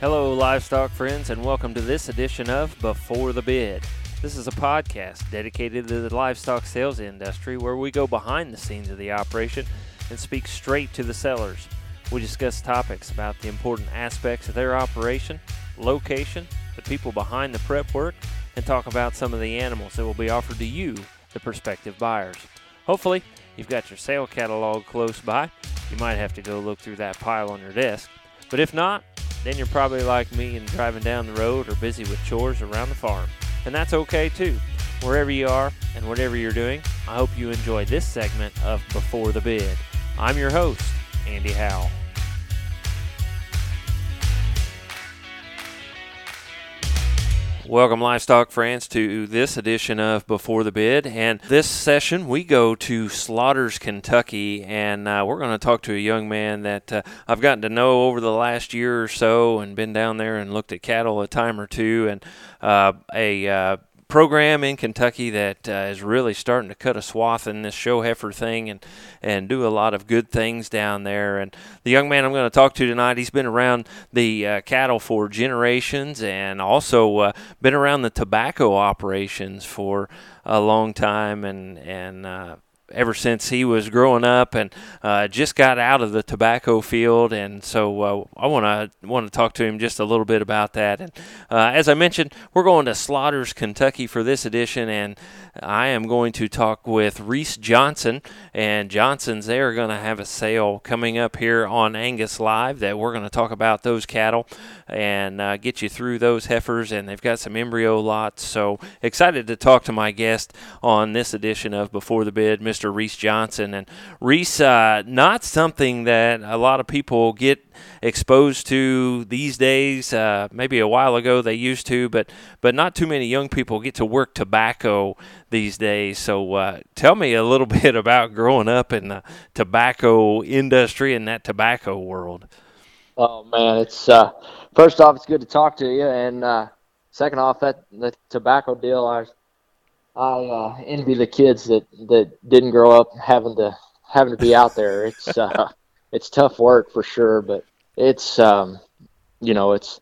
Hello, livestock friends, and welcome to this edition of Before the Bid. This is a podcast dedicated to the livestock sales industry where we go behind the scenes of the operation and speak straight to the sellers. We discuss topics about the important aspects of their operation, location, the people behind the prep work, and talk about some of the animals that will be offered to you, the prospective buyers. Hopefully, you've got your sale catalog close by. You might have to go look through that pile on your desk. But if not, then you're probably like me and driving down the road or busy with chores around the farm. And that's okay too. Wherever you are and whatever you're doing, I hope you enjoy this segment of Before the Bid. I'm your host, Andy Howell. Welcome, livestock friends, to this edition of Before the Bid. And this session, we go to Slaughters, Kentucky, and uh, we're going to talk to a young man that uh, I've gotten to know over the last year or so and been down there and looked at cattle a time or two. And uh, a uh, program in Kentucky that uh, is really starting to cut a swath in this show heifer thing and and do a lot of good things down there. And the young man I'm going to talk to tonight, he's been around the uh, cattle for generations and also uh, been around the tobacco operations for a long time and and uh, ever since he was growing up and uh, just got out of the tobacco field. And so uh, I want to want to talk to him just a little bit about that. And uh, as I mentioned we're going to Slaughters Kentucky for this edition. And I am going to talk with Reese Johnson. And Johnson's they are going to have a sale coming up here on Angus Live that we're going to talk about those cattle and uh, get you through those heifers. And they've got some embryo lots. So excited to talk to my guest on this edition of Before the Bid Mr. Mr. Reese Johnson. And Reese, uh, not something that a lot of people get exposed to these days. Uh, maybe a while ago they used to, but but not too many young people get to work tobacco these days. So uh, tell me a little bit about growing up in the tobacco industry and that tobacco world. Oh man, it's uh, first off, it's good to talk to you, and uh, second off, that the tobacco deal, I I uh, envy the kids that, that didn't grow up having to having to be out there. It's uh, it's tough work for sure, but it's um, you know it's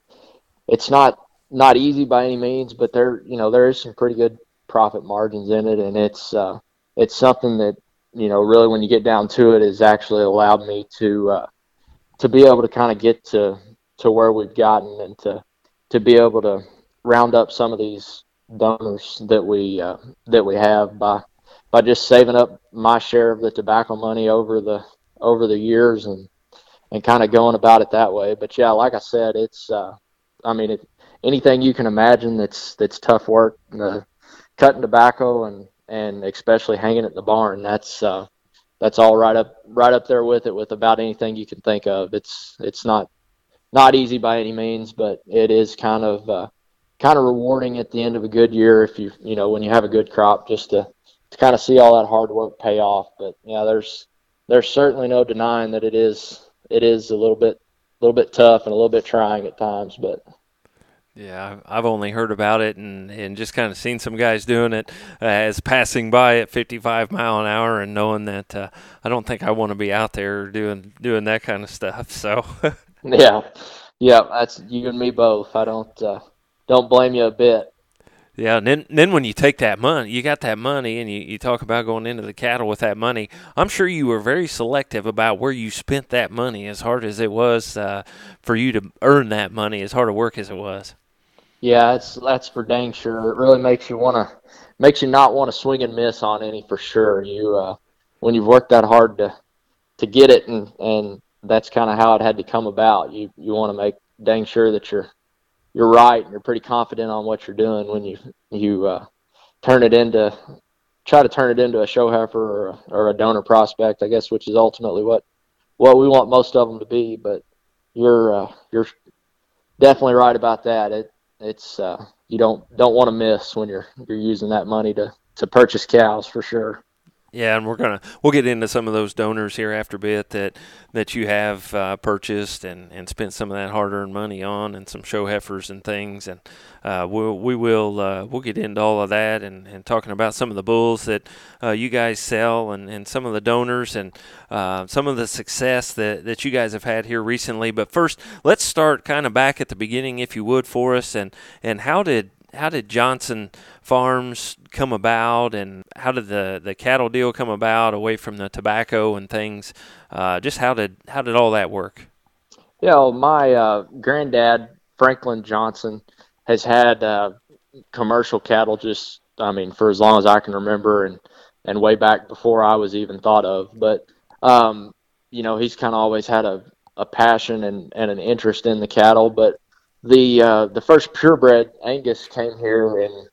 it's not not easy by any means, but there you know there is some pretty good profit margins in it, and it's uh, it's something that you know really when you get down to it has actually allowed me to uh, to be able to kind of get to to where we've gotten and to to be able to round up some of these donors that we uh, that we have by by just saving up my share of the tobacco money over the over the years and and kind of going about it that way. But yeah, like I said, it's uh, I mean it, anything you can imagine that's that's tough work. The cutting tobacco and and especially hanging it in the barn. That's uh, that's all right up right up there with it with about anything you can think of. It's it's not not easy by any means, but it is kind of uh, kind of rewarding at the end of a good year if you you know when you have a good crop just to to kind of see all that hard work pay off. But yeah, there's there's certainly no denying that it is it is a little bit a little bit tough and a little bit trying at times, but. Yeah, I've only heard about it and, and just kind of seen some guys doing it uh, as passing by at 55 mile an hour and knowing that uh, I don't think I want to be out there doing doing that kind of stuff. So. yeah, yeah, that's you and me both. I don't. Uh, don't blame you a bit. Yeah, and then then when you take that money, you got that money, and you, you talk about going into the cattle with that money. I'm sure you were very selective about where you spent that money, as hard as it was uh, for you to earn that money, as hard a work as it was. Yeah, it's that's for dang sure. It really makes you want to makes you not want to swing and miss on any for sure. You uh, when you've worked that hard to to get it, and and that's kind of how it had to come about. You you want to make dang sure that you're you're right and you're pretty confident on what you're doing when you you uh, turn it into try to turn it into a show heifer or a, or a donor prospect, I guess, which is ultimately what what we want most of them to be. But you're uh, you're definitely right about that. It it's uh, you don't don't want to miss when you're you're using that money to to purchase cows for sure. Yeah, and we're gonna we'll get into some of those donors here after a bit that that you have uh, purchased and, and spent some of that hard earned money on, and some show heifers and things, and uh, we'll we will uh, we'll get into all of that and, and talking about some of the bulls that uh, you guys sell and, and some of the donors and uh, some of the success that, that you guys have had here recently. But first, let's start kind of back at the beginning, if you would, for us, and and how did how did Johnson Farms come about, and how did the, the cattle deal come about away from the tobacco and things? Uh, just how did how did all that work? Yeah, well, my uh, granddad Franklin Johnson has had uh, commercial cattle just I mean for as long as I can remember, and and way back before I was even thought of. But um, you know, he's kind of always had a, a passion and, and an interest in the cattle, but the uh, the first purebred Angus came here and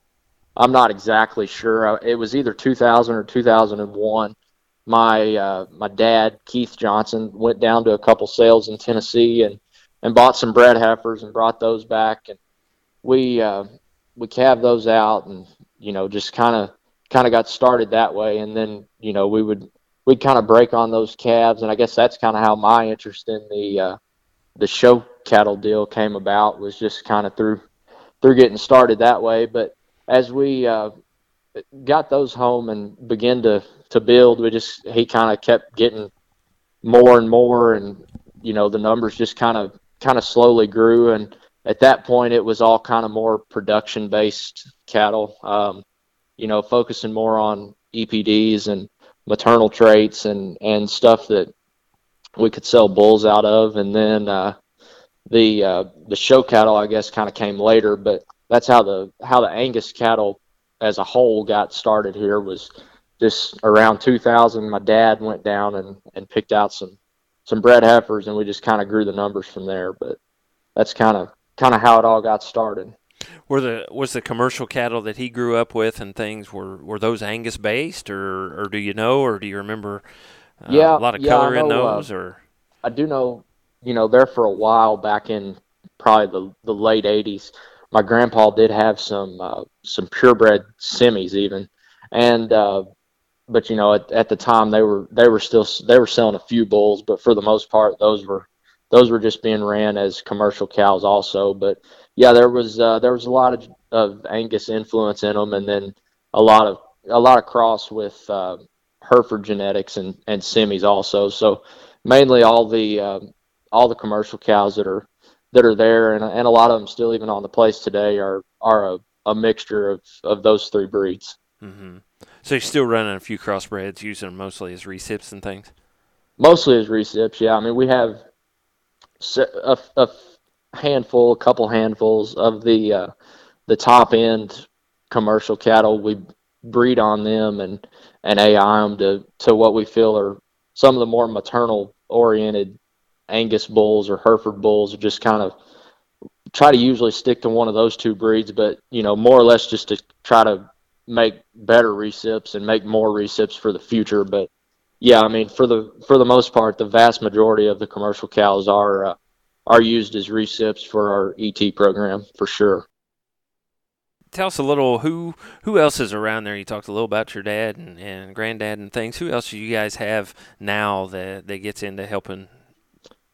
I'm not exactly sure. It was either 2000 or 2001. My uh, my dad Keith Johnson went down to a couple sales in Tennessee and and bought some bred heifers and brought those back and we uh, we calved those out and you know just kind of kind of got started that way and then you know we would we'd kind of break on those calves and I guess that's kind of how my interest in the uh, the show cattle deal came about was just kind of through through getting started that way. But as we uh, got those home and began to to build, we just he kind of kept getting more and more, and you know the numbers just kind of kind of slowly grew. And at that point, it was all kind of more production based cattle. Um, you know, focusing more on EPDs and maternal traits and and stuff that we could sell bulls out of, and then uh, the uh, the show cattle, I guess, kind of came later. But that's how the how the Angus cattle as a whole got started here was just around 2000. My dad went down and and picked out some some bred heifers, and we just kind of grew the numbers from there. But that's kind of kind of how it all got started. Were the was the commercial cattle that he grew up with and things were were those Angus based, or or do you know, or do you remember? Uh, yeah, a lot of yeah, color I in know, uh, those, or I do know, you know, there for a while back in probably the, the late '80s. My grandpa did have some uh, some purebred semis even, and uh, but you know at, at the time they were they were still they were selling a few bulls, but for the most part those were those were just being ran as commercial cows also. But yeah, there was uh, there was a lot of, of Angus influence in them, and then a lot of a lot of cross with uh, Hereford genetics and, and semis also. So mainly all the um, all the commercial cows that are that are there, and, and a lot of them still even on the place today are are a, a mixture of, of those three breeds. hmm so you're still running a few crossbreds, using them mostly as recips and things. Mostly as recips, yeah. I mean, we have a, a handful, a couple handfuls of the uh, the top end commercial cattle. We breed on them and and AI them to to what we feel are some of the more maternal oriented Angus bulls or Hereford bulls. Or just kind of try to usually stick to one of those two breeds, but you know more or less just to try to make better recips and make more recips for the future. But yeah, I mean for the for the most part, the vast majority of the commercial cows are uh, are used as recips for our ET program for sure. Tell us a little who who else is around there. You talked a little about your dad and, and granddad and things. Who else do you guys have now that that gets into helping?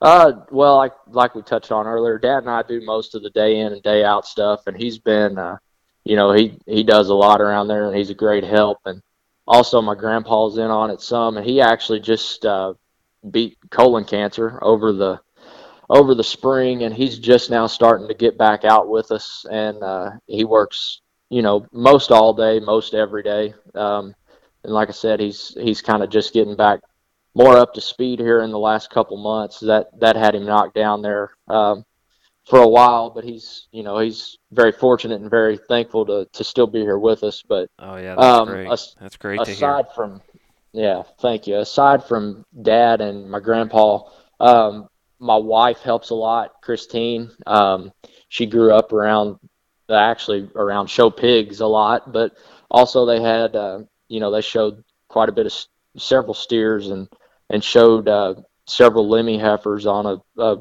Uh, well, like like we touched on earlier, Dad and I do most of the day in and day out stuff, and he's been, uh, you know, he he does a lot around there, and he's a great help. And also, my grandpa's in on it some, and he actually just uh, beat colon cancer over the over the spring, and he's just now starting to get back out with us, and uh, he works, you know, most all day, most every day. Um, and like I said, he's he's kind of just getting back more up to speed here in the last couple months. That that had him knocked down there um, for a while, but he's you know he's very fortunate and very thankful to to still be here with us. But Oh yeah, that's Um, great. as- that's great to hear. aside from yeah thank you aside from dad and my grandpa um, my wife helps a lot christine um, she grew up around actually around show pigs a lot but also they had uh, you know they showed quite a bit of several steers and and showed uh, several limmy heifers on a, a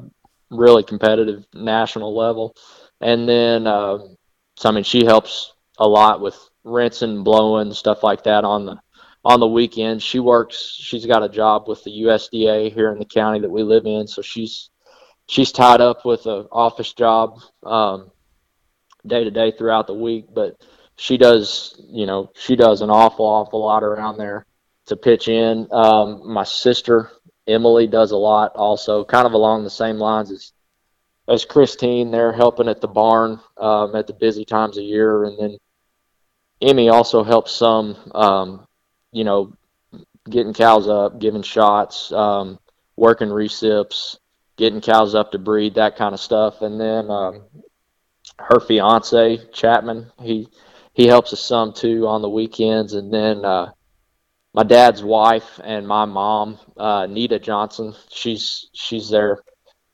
really competitive national level and then um so i mean she helps a lot with rinsing blowing stuff like that on the on the weekends. She works. She's got a job with the USDA here in the county that we live in, so she's she's tied up with an office job um, day to day throughout the week. But she does, you know, she does an awful, awful lot around there to pitch in. Um, my sister Emily does a lot also, kind of along the same lines as as Christine. They're helping at the barn um, at the busy times of year, and then Emmy also helps some, um, you know, getting cows up, giving shots, um, working recips, getting cows up to breed, that kind of stuff. And then um, her fiance Chapman, he he helps us some too on the weekends. And then uh, my dad's wife and my mom, uh, Nita Johnson, she's she's there.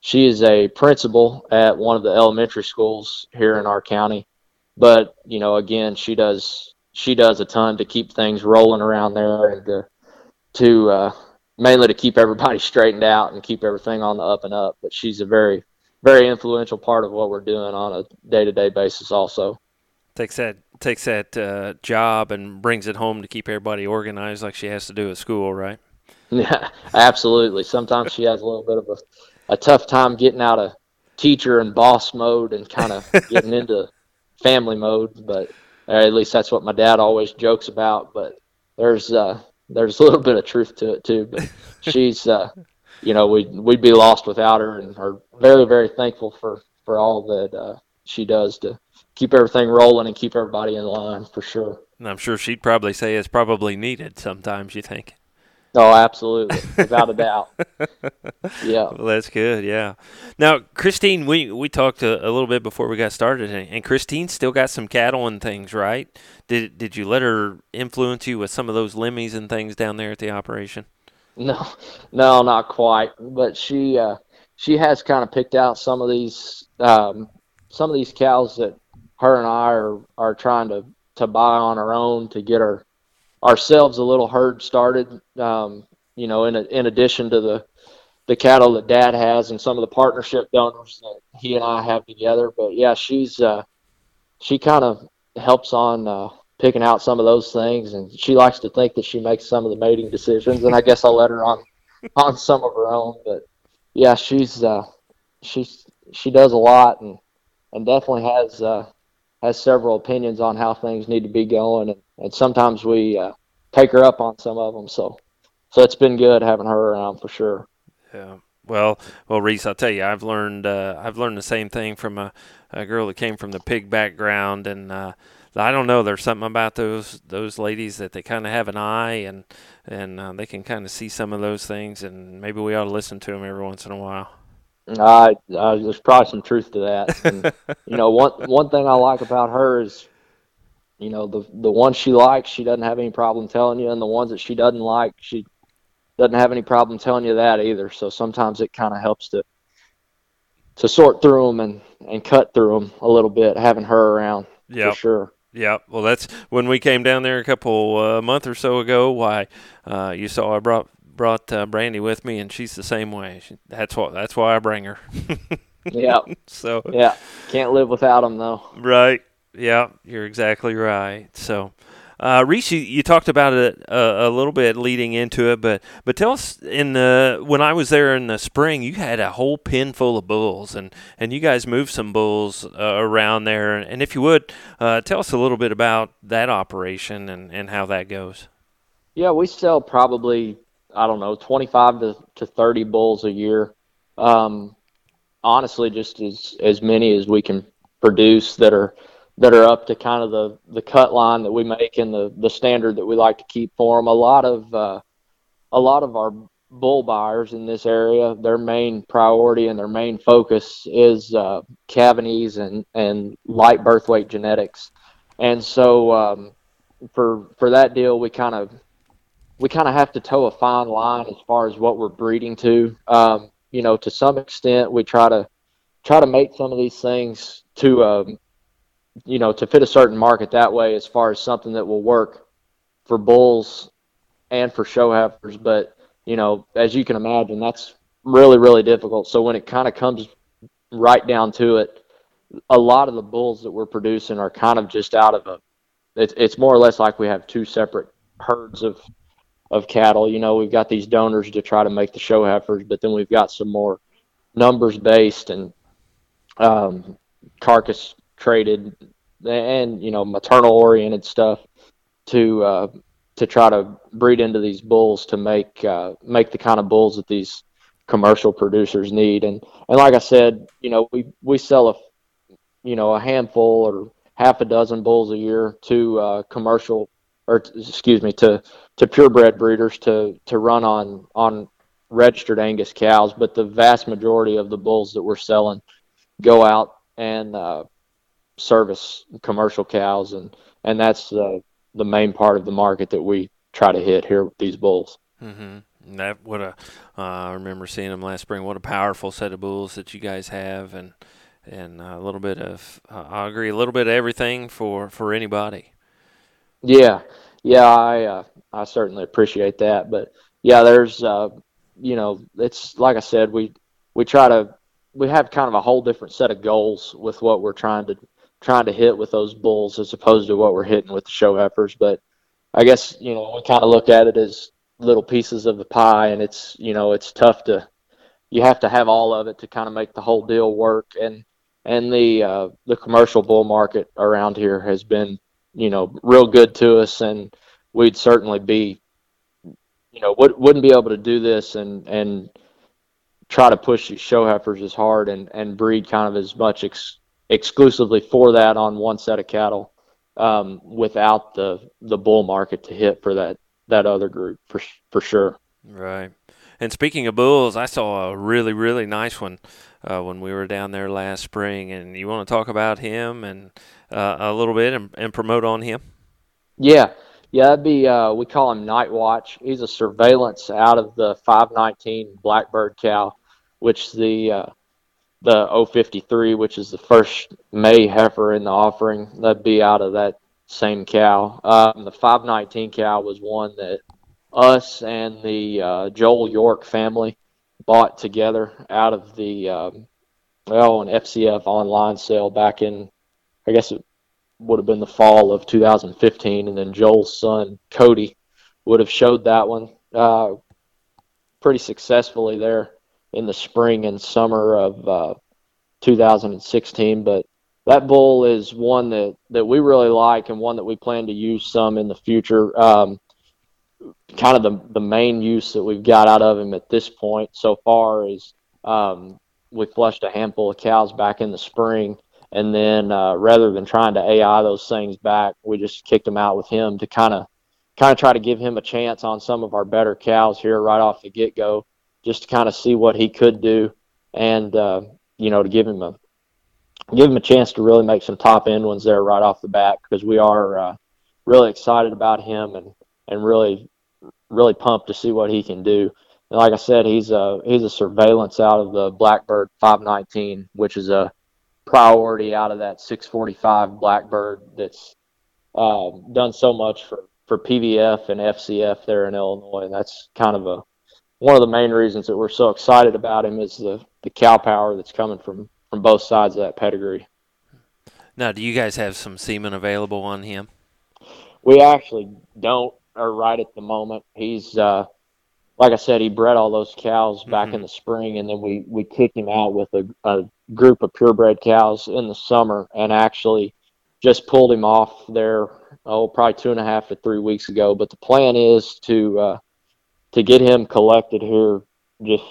She is a principal at one of the elementary schools here in our county but you know, again, she does she does a ton to keep things rolling around there and to, to uh, mainly to keep everybody straightened out and keep everything on the up and up. But she's a very very influential part of what we're doing on a day to day basis. Also, takes that takes that uh, job and brings it home to keep everybody organized, like she has to do at school, right? Yeah, absolutely. Sometimes she has a little bit of a, a tough time getting out of teacher and boss mode and kind of getting into family mode, but at least that's what my dad always jokes about. But there's uh, there's a little bit of truth to it too. But she's uh, you know we we'd, we'd be lost without her, and are very very thankful for for all that uh, she does to keep everything rolling and keep everybody in line for sure. And I'm sure she'd probably say it's probably needed sometimes. You think? Oh, absolutely, without a doubt. Yeah, well, that's good. Yeah. Now, Christine, we we talked a, a, little bit before we got started, and, Christine still got some cattle and things, right? Did did you let her influence you with some of those limmies and things down there at the operation? No, no, not quite. But she uh, she has kind of picked out some of these um, some of these cows that her and I are are trying to to buy on our own to get our ourselves a little herd started. Um, you know, in a, in addition to the the cattle that Dad has and some of the partnership donors that he and I have together. But yeah, she's uh, she kind of helps on uh, picking out some of those things, and she likes to think that she makes some of the mating decisions. And I guess I'll let her on on some of her own. But yeah, she's uh, she's she does a lot and and definitely has uh, has several opinions on how things need to be going, and, and sometimes we uh, take her up on some of them. So, so it's been good having her around for sure. Yeah. Well, well, Reese, I'll tell you, I've learned uh, I've learned the same thing from a, a girl that came from the pig background, and uh, I don't know. There's something about those those ladies that they kind of have an eye, and and uh, they can kind of see some of those things, and maybe we ought to listen to them every once in a while. Uh, uh, there's probably some truth to that. And, you know, one one thing I like about her is, you know, the the ones she likes, she doesn't have any problem telling you, and the ones that she doesn't like, she doesn't have any problem telling you that either. So sometimes it kind of helps to to sort through them and and cut through them a little bit, having her around. Yeah, for sure. Yeah, well, that's when we came down there a couple uh, month or so ago. Why, uh, you saw I brought brought uh, Brandy with me, and she's the same way. She, that's what that's why I bring her. yeah. So yeah, can't live without them though. Right. Yeah, you're exactly right. So. Uh, Reese, you, you, talked about it a, a, little bit leading into it, but but tell us in the when I was there in the spring, you had a whole pen full of bulls, and, and you guys moved some bulls uh, around there. And if you would, uh, tell us a little bit about that operation and, and how that goes. Yeah, we sell probably I don't know, 25 to, to 30 bulls a year. Um, honestly, just as, as many as we can produce that are that are up to kind of the, the cut line that we make and the, the standard that we like to keep for them. A lot of uh, a lot of our bull buyers in this area, their main priority and their main focus is uh, calving ease and, and light birth weight genetics. And so um, for for that deal, we kind of we kind of have to toe a fine line as far as what we're breeding to. Um, you know, to some extent, we try to try to make some of these things to, um, you know, to fit a certain market that way, as far as something that will work for bulls and for show heifers. But you know, as you can imagine, that's really really difficult. So when it kind of comes right down to it, a lot of the bulls that we're producing are kind of just out of a. It's it's more or less like we have two separate herds of of cattle. You know, we've got these donors to try to make the show heifers, but then we've got some more numbers based and um, carcass traded and you know maternal oriented stuff to uh, to try to breed into these bulls to make uh, make the kind of bulls that these commercial producers need. And and like I said, you know, we we sell a you know a handful or half a dozen bulls a year to uh, commercial or excuse me to to purebred breeders to to run on on registered Angus cows, but the vast majority of the bulls that we're selling go out and uh, service commercial cows, and and that's uh, the main part of the market that we try to hit here with these bulls. Mm-hmm. That what a uh, I remember seeing them last spring. What a powerful set of bulls that you guys have, and and a little bit of uh, I agree, a little bit of everything for for anybody. Yeah, yeah, I uh, I certainly appreciate that, but yeah, there's uh, you know, it's like I said, we we try to we have kind of a whole different set of goals with what we're trying to trying to hit with those bulls as opposed to what we're hitting with the show heifers. But I guess you know we kind of look at it as little pieces of the pie, and it's you know it's tough to you have to have all of it to kind of make the whole deal work. And and the uh, the commercial bull market around here has been you know real good to us, and we'd certainly be you know would, wouldn't be able to do this and and try to push show heifers as hard and and breed kind of as much ex- exclusively for that on one set of cattle um, without the the bull market to hit for that that other group for for sure. Right. And speaking of bulls, I saw a really really nice one uh, when we were down there last spring. And you want to talk about him and uh, a little bit and, and, promote on him? Yeah. Yeah, that'd be uh, we call him Night Watch. He's a surveillance out of the 519 Blackbird cow, which the uh, the 053, which is the first May heifer in the offering. That'd be out of that same cow. Um, the 519 cow was one that us and the uh, Joel York family bought together out of the um, well an FCF online sale back in I guess it would have been the fall of 2015, and then Joel's son Cody would have showed that one uh, pretty successfully there in the spring and summer of uh, 2016. But that bull is one that, that we really like and one that we plan to use some in the future. Um, kind of the, the main use that we've got out of him at this point so far is um, we flushed a handful of cows back in the spring. And then uh, rather than trying to AI those things back, we just kicked him out with him to kind of kind of try to give him a chance on some of our better cows here right off the get go, just to kind of see what he could do. And uh, you know, to give him a give him a chance to really make some top end ones there right off the bat because we are uh, really excited about him and and really really pumped to see what he can do. And like I said, he's a he's a surveillance out of the Blackbird 519, which is a priority out of that 645 Blackbird that's um, done so much for for PVF and FCF there in Illinois. And that's kind of a one of the main reasons that we're so excited about him is the the cow power that's coming from from both sides of that pedigree. Now, do you guys have some semen available on him? We actually don't, or right at the moment. He's uh, like I said, he bred all those cows back mm-hmm. in the spring, and then we we kicked him out with a, a group of purebred cows in the summer, and actually just pulled him off there. Oh, probably two and a half to three weeks ago. But the plan is to uh, to get him collected here just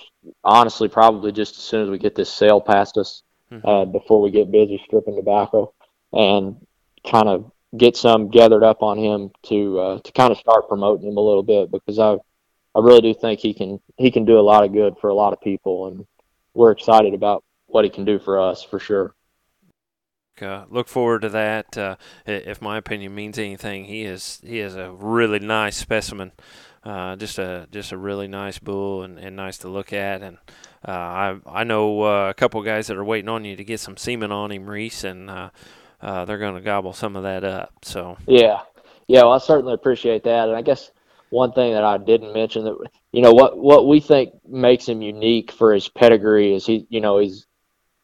honestly probably just as soon as we get this sale past us mm-hmm. uh, before we get busy stripping tobacco and kind of get some gathered up on him to uh, to kind of start promoting him a little bit because I I really do think he can he can do a lot of good for a lot of people and we're excited about what he can do for us for sure. Uh, look forward to that. Uh, if my opinion means anything, he is he is a really nice specimen uh, just a just a really nice bull and, and nice to look at. And uh, I I know uh, a couple guys that are waiting on you to get some semen on him, Reese, and uh, uh, they're going to gobble some of that up. So yeah, yeah. Well, I certainly appreciate that. And I guess one thing that I didn't mention that you know what what we think makes him unique for his pedigree is he you know he's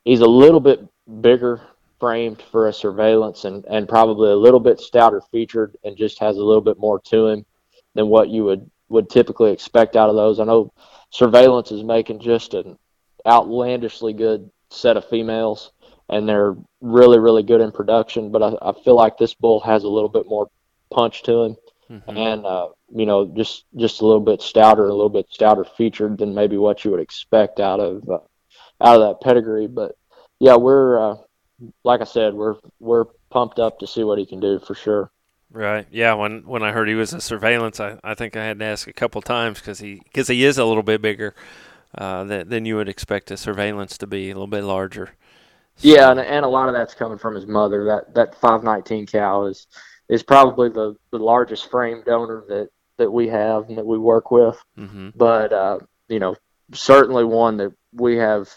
he's a little bit bigger framed for a surveillance and and probably a little bit stouter featured and just has a little bit more to him than what you would would typically expect out of those. I know surveillance is making just an outlandishly good set of females, and they're really really good in production. But I, I feel like this bull has a little bit more punch to him, mm-hmm. and uh, you know just just a little bit stouter, a little bit stouter featured than maybe what you would expect out of uh, out of that pedigree. But yeah, we're uh, like I said, we're we're pumped up to see what he can do for sure. Right. Yeah. When when I heard he was a surveillance, I, I think I had to ask a couple times because he because he is a little bit bigger uh, than than you would expect a surveillance to be, a little bit larger. So. Yeah, and, and a lot of that's coming from his mother. That that 519 cow is is probably the, the largest frame donor that that we have and that we work with. Mm-hmm. But uh, you know, certainly one that we have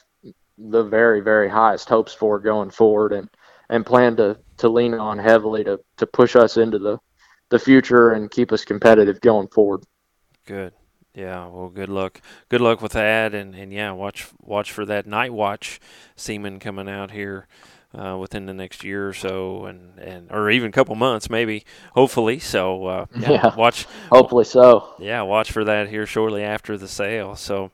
the very very highest hopes for going forward, and and plan to to lean on heavily to to push us into the the future and keep us competitive going forward. Good. Yeah, well, good luck. Good luck with that, and, and yeah, watch watch for that night watch semen coming out here uh, within the next year or so, and, and or even a couple months, maybe, hopefully. So uh, yeah, yeah, watch. Hopefully so. Yeah, watch for that here shortly after the sale. So,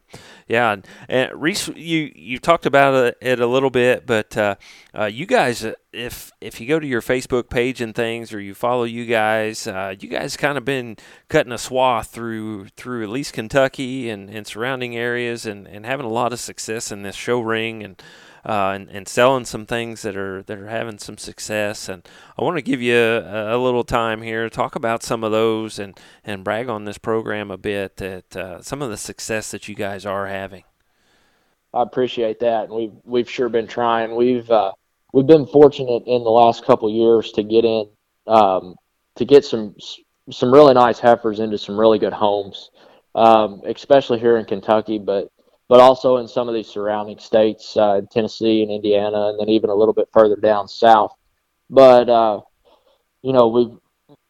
yeah, and Reese, you you talked about it a little bit, but uh, uh you guys, uh, if if you go to your Facebook page and things, or you follow you guys, uh, you guys kind of been cutting a swath through through at least Kentucky and, and surrounding areas, and, and having a lot of success in this show ring and uh, and, and selling some things that are that are having some success. And I want to give you a, a, little time here to talk about some of those and and brag on this program a bit. That uh, some of the success that you guys are having. I appreciate that, and we've we've sure been trying. We've uh, we've been fortunate in the last couple years to get in um, to get some some really nice heifers into some really good homes, um, especially here in Kentucky. But but also in some of these surrounding states, uh, Tennessee and Indiana, and then even a little bit further down south. But uh, you know, we've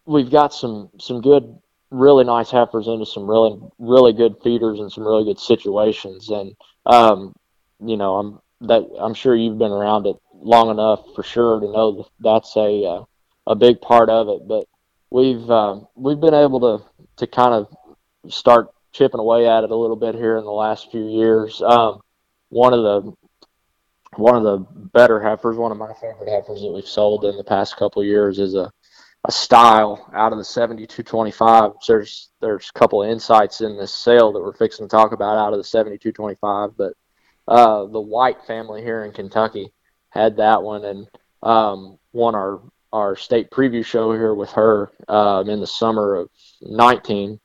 we've got some some good, really nice heifers into some really really good feeders and some really good situations. And um, you know, I'm that I'm sure you've been around it long enough for sure to know that that's a uh, a big part of it. But we've uh, we've been able to to kind of start chipping away at it a little bit here in the last few years. Um, one of the one of the better heifers, one of my favorite heifers that we've sold in the past couple years is a a style out of the 7225. There's there's a couple insights in this sale that we're fixing to talk about out of the 7225, but uh, the White family here in Kentucky had that one and um, won our our state preview show here with her um, in the summer of 19,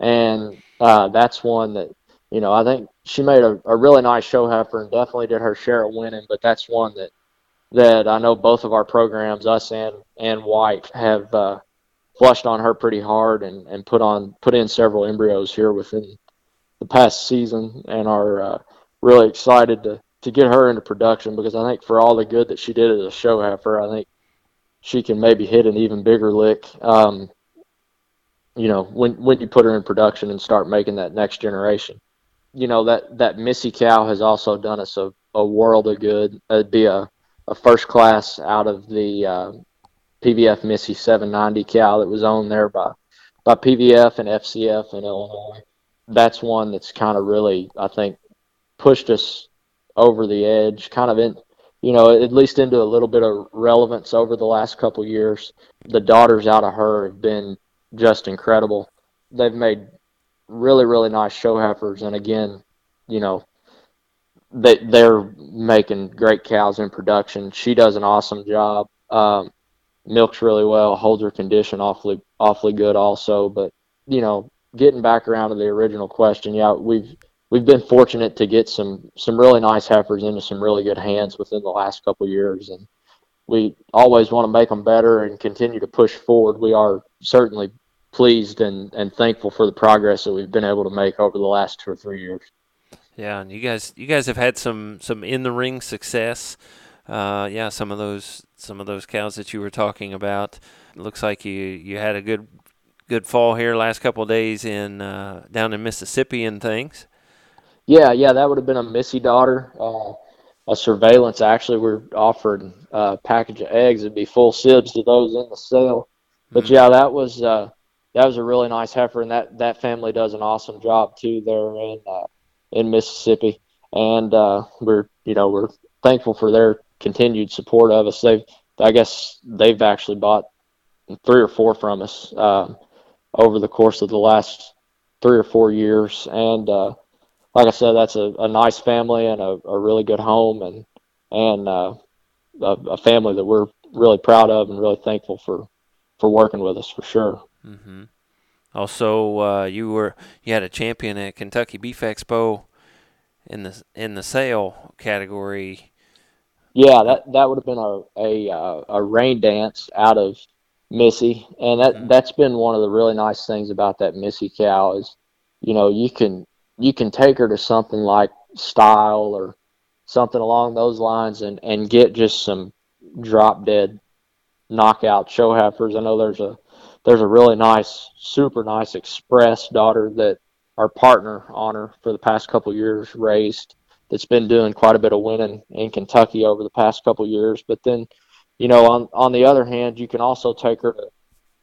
and uh, that's one that you know I think she made a, a really nice show heifer and definitely did her share of winning. But that's one that that I know both of our programs, us and and White, have uh, flushed on her pretty hard and, and put on put in several embryos here within the past season, and are uh, really excited to to get her into production because I think for all the good that she did as a show heifer, I think she can maybe hit an even bigger lick. Um, you know, when when you put her in production and start making that next generation. You know, that, that Missy cow has also done us a, a world of good. It'd be a, a first class out of the uh, PVF Missy 790 cow that was owned there by, by PVF and FCF in Illinois. That's one that's kind of really, I think, pushed us over the edge, kind of in, you know, at least into a little bit of relevance over the last couple years. The daughters out of her have been just incredible. They've made really, really nice show heifers, and again, you know, they they're making great cows in production. She does an awesome job. Um, milks really well, holds her condition awfully awfully good also. But you know, getting back around to the original question, yeah, we've we've been fortunate to get some some really nice heifers into some really good hands within the last couple years, and we always want to make them better and continue to push forward. We are certainly pleased and, and thankful for the progress that we've been able to make over the last two or three years. Yeah, and you guys you guys have had some some in the ring success. Uh, yeah, some of those some of those cows that you were talking about. It looks like you you had a good good fall here last couple of days in uh, down in Mississippi and things. Yeah, yeah, that would have been a Missy daughter. Uh, a surveillance actually we're offered a package of eggs. It'd be full sibs to those in the sale. But mm-hmm. yeah, that was uh, that was a really nice heifer, and that that family does an awesome job too there in uh, in Mississippi, and uh, we're you know we're thankful for their continued support of us. They've I guess they've actually bought three or four from us um, over the course of the last three or four years, and uh, like I said, that's a, a nice family and a, a really good home, and and uh, a, a family that we're really proud of and really thankful for for working with us for sure. Mm-hmm. Also, uh, you were you had a champion at Kentucky Beef Expo in the in the sale category. Yeah, that that would have been a a, uh, a rain dance out of Missy, and that mm-hmm. that's been one of the really nice things about that Missy cow is, you know, you can you can take her to something like style or something along those lines and and get just some drop dead knockout show heifers. I know there's a there's a really nice, super nice express daughter that our partner on her for the past couple years raised that's been doing quite a bit of winning in Kentucky over the past couple years. But then, you know, on on the other hand, you can also take her to,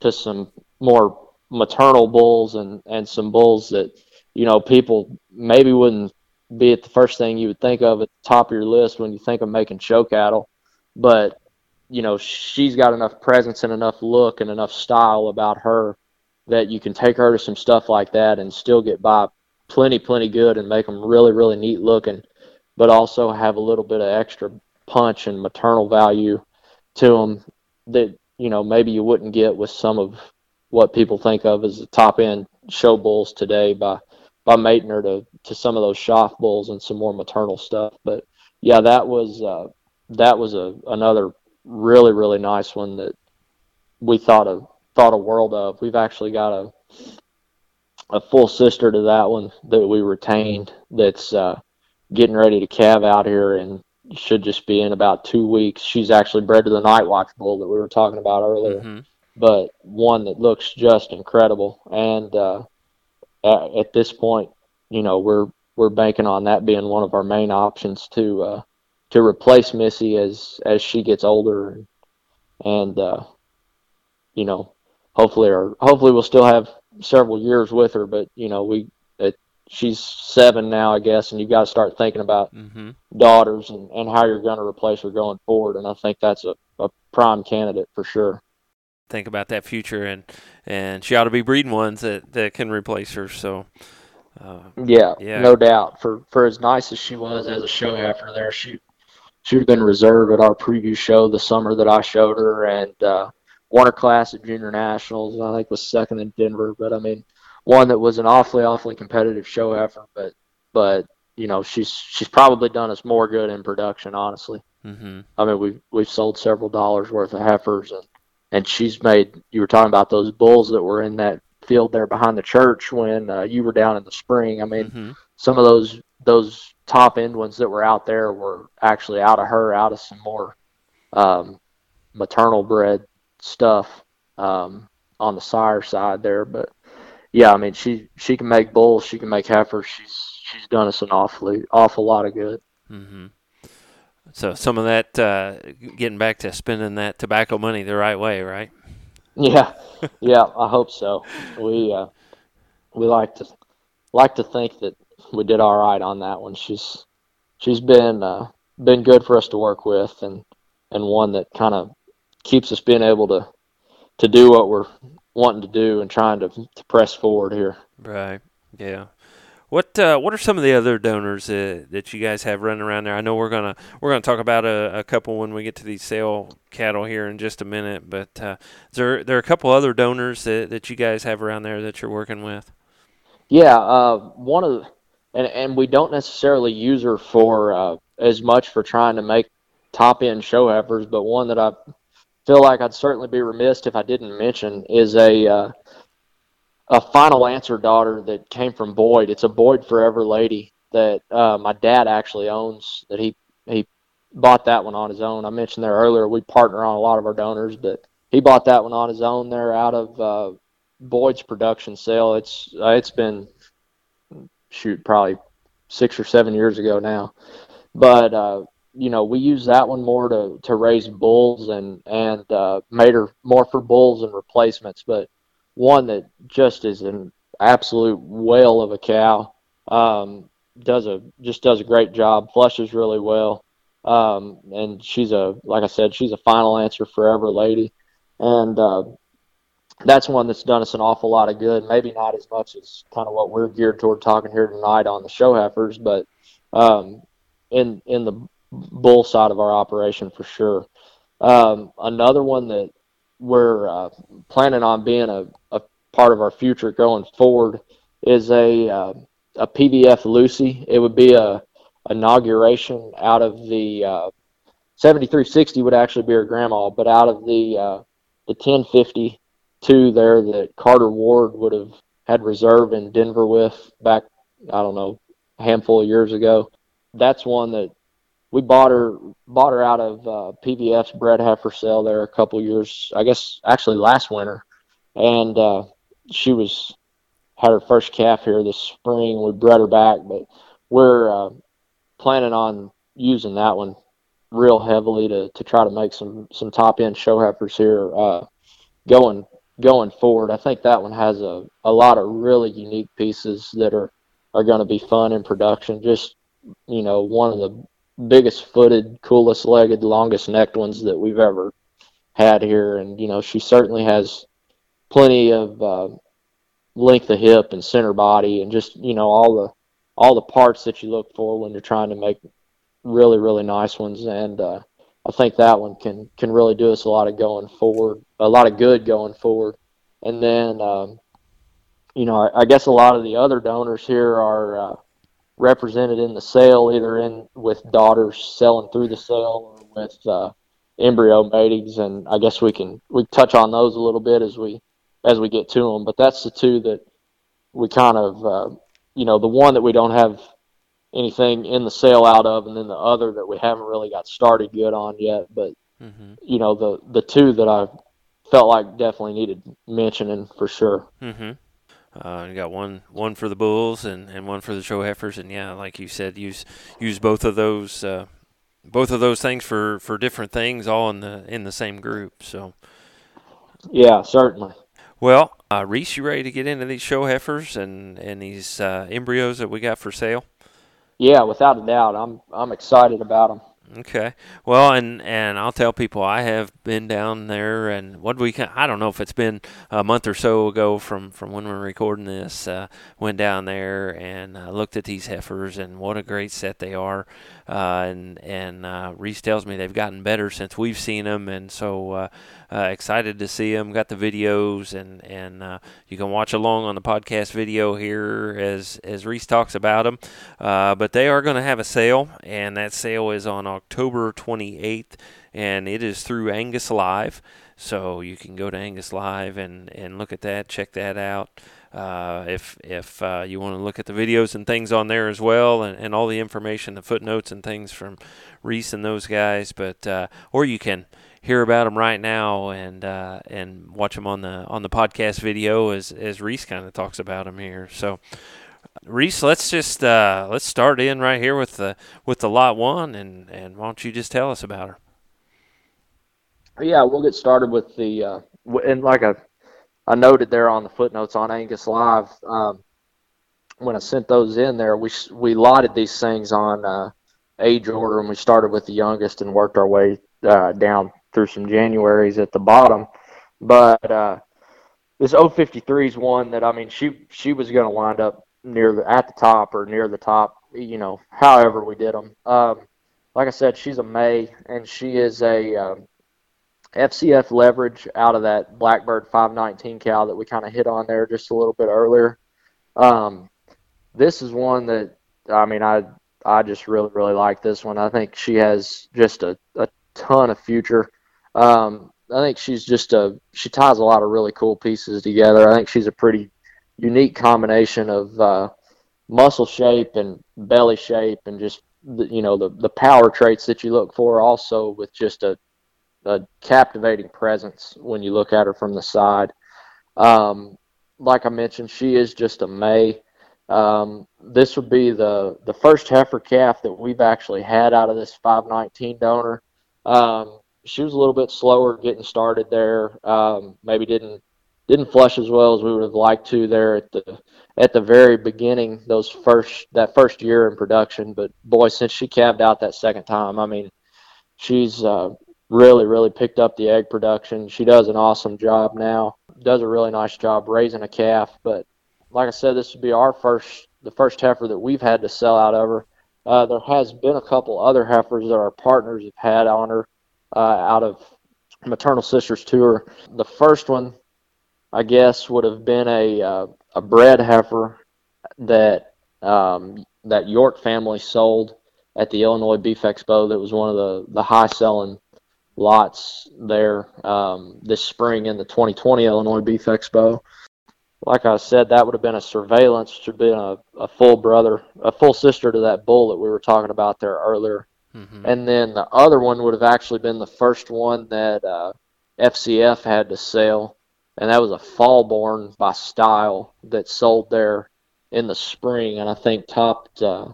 to some more maternal bulls and and some bulls that you know people maybe wouldn't be at the first thing you would think of at the top of your list when you think of making show cattle, but you know she's got enough presence and enough look and enough style about her that you can take her to some stuff like that and still get by plenty plenty good and make them really really neat looking but also have a little bit of extra punch and maternal value to them that you know maybe you wouldn't get with some of what people think of as the top end show bulls today by by mating her to to some of those Schaff bulls and some more maternal stuff. But yeah that was uh, that was a another really really nice one that we thought of thought a world of. We've actually got a a full sister to that one that we retained that's uh, getting ready to calve out here and should just be in about two weeks. She's actually bred to the Night Watch bull that we were talking about earlier, mm-hmm. but one that looks just incredible. And uh, at, at, this point, you know, we're we're banking on that being one of our main options to uh, to replace Missy as as she gets older, and, and uh, you know, hopefully, or hopefully we'll still have several years with her. But you know, we it, she's seven now, I guess, and you got to start thinking about mm-hmm. daughters and and how you're going to replace her going forward. And I think that's a, a prime candidate for sure. Think about that future, and and she ought to be breeding ones that that can replace her. So. Uh, yeah, yeah, no doubt. For for as nice as she was as a show after there, she she have been reserved at our preview show the summer that I showed her, and uh, won her class at junior nationals. I think was second in Denver, but I mean, one that was an awfully, awfully competitive show heifer. But but you know, she's she's probably done us more good in production, honestly. Mm-hmm. I mean, we've we've sold several dollars worth of heifers, and and she's made. You were talking about those bulls that were in that field there behind the church when uh, you were down in the spring. I mean, mm-hmm. Some of those those top end ones that were out there were actually out of her, out of some more um, maternal bred stuff um, on the sire side there. But yeah, I mean she she can make bulls, she can make heifers. She's she's done us an awfully awful lot of good. Mm-hmm. So some of that uh, getting back to spending that tobacco money the right way, right? Yeah, yeah, I hope so. We uh, we like to like to think that we did all right on that one. She's she's been uh, been good for us to work with, and and one that kind of keeps us being able to to do what we're wanting to do and trying to to press forward here. Right. Yeah. What uh, what are some of the other donors uh, that you guys have running around there? I know we're gonna we're gonna talk about a, a couple when we get to these sale cattle here in just a minute, but uh, there there are a couple other donors that, that you guys have around there that you're working with. Yeah, uh, one of the, and and we don't necessarily use her for uh, as much for trying to make top end show heifers, but one that I feel like I'd certainly be remiss if I didn't mention is a uh, a final answer daughter that came from Boyd. It's a Boyd Forever lady that uh, my dad actually owns. That he he bought that one on his own. I mentioned there earlier we partner on a lot of our donors, but he bought that one on his own there out of uh, Boyd's production sale. It's uh, it's been shoot probably six or seven years ago now, but uh, you know we use that one more to to raise bulls and and uh, made her more for bulls and replacements. But one that just is an absolute whale of a cow. Um, does a just does a great job. Flushes really well. Um, and she's a like I said, she's a final answer forever lady, and uh, that's one that's done us an awful lot of good. Maybe not as much as kind of what we're geared toward talking here tonight on the show heifers, but um, in in the bull side of our operation for sure. Um, another one that we're uh, planning on being a, a, part of our future going forward is a uh, a PVF Lucy. It would be a inauguration out of the uh, 7360 would actually be her grandma, but out of the uh, the 1050 two there that Carter Ward would have had reserve in Denver with back, I don't know, a handful of years ago. That's one that we bought her bought her out of uh, PVF's Brett Heifer sale there a couple years, I guess actually last winter, and uh, she was had her first calf here this spring. We bred her back, but we're uh, planning on using that one real heavily to, to try to make some some top end show heifers here uh, going going forward. I think that one has a, a lot of really unique pieces that are are going to be fun in production. Just you know, one of the biggest footed, coolest legged, longest necked ones that we've ever had here, and you know, she certainly has plenty of uh, length of hip and center body, and just you know all the all the parts that you look for when you're trying to make really really nice ones. And uh, I think that one can can really do us a lot of going forward, a lot of good going forward. And then um, you know I, I, guess a lot of the other donors here are. Uh, represented in the sale, either in with daughters selling through the sale or with uh, embryo matings, and I guess we can we touch on those a little bit as we as we get to them. But that's the two that we kind of, uh, you know, the one that we don't have anything in the sale out of, and then the other that we haven't really got started good on yet. But mm-hmm. you know, the the two that I felt like definitely needed mentioning for sure. Mm-hmm. Uh, you got one one for the bulls and, and one for the show heifers, and yeah, like you said, use use both of those uh, both of those things for, for different things, all in the in the same group. So, yeah, certainly. Well, uh, Reese, you ready to get into these show heifers and and these uh, embryos that we got for sale? Yeah, without a doubt, I'm I'm excited about them. Okay. Well, and and I'll tell people I have been down there, and what we I don't know if it's been a month or so ago from from when we're recording this. Uh, went down there and uh, looked at these heifers, and what a great set they are. Uh, and and uh, Reese tells me they've gotten better since we've seen them, and so uh, excited to see them. Got the videos, and and uh, you can watch along on the podcast video here as as Reese talks about them. Uh, but they are going to have a sale, and that sale is on October 28th, and it is through Angus Live. So you can go to Angus Live and, and look at that, check that out. Uh, if if uh, you want to look at the videos and things on there as well, and, and all the information, the footnotes and things from Reese and those guys, but uh, or you can hear about them right now and uh, and watch them on the on the podcast video as as Reese kind of talks about them here. So. Reese, let's just uh, let's start in right here with the with the lot one, and and why don't you just tell us about her? Yeah, we'll get started with the uh, and like I I noted there on the footnotes on Angus Live, um, when I sent those in there, we we lotted these things on uh, age order, and we started with the youngest and worked our way uh, down through some Januaries at the bottom. But uh, this 053 is one that I mean, she she was going to wind up near the at the top or near the top, you know, however we did them. Um, like I said, she's a May, and she is a um, FCF leverage out of that Blackbird 519 cow that we kind of hit on there just a little bit earlier. Um, this is one that I mean I I just really really like this one. I think she has just a, a ton of future. Um, I think she's just a she ties a lot of really cool pieces together. I think she's a pretty unique combination of uh, muscle shape and belly shape and just the, you know the the power traits that you look for also with just a a captivating presence when you look at her from the side. Um, like I mentioned, she is just a May. Um, this would be the the first heifer calf that we've actually had out of this 519 donor. Um, she was a little bit slower getting started there. Um, maybe didn't didn't flush as well as we would have liked to there at the at the very beginning, those first that first year in production. But boy, since she calved out that second time, I mean, she's uh, really really picked up the egg production. She does an awesome job now. Does a really nice job raising a calf. But like I said, this would be our first the first heifer that we've had to sell out of her. Uh, there has been a couple other heifers that our partners have had on her uh, out of maternal sisters tour. The first one, I guess, would have been a uh, a bred heifer that um, that York family sold at the Illinois Beef Expo. That was one of the the high selling lots there um, this spring in the 2020 Illinois Beef Expo like I said, that would have been a surveillance, which would have been a, a full brother, a full sister to that bull that we were talking about there earlier. Mm-hmm. And then the other one would have actually been the first one that uh, FCF had to sell, and that was a fall born by Style that sold there in the spring, and I think topped uh,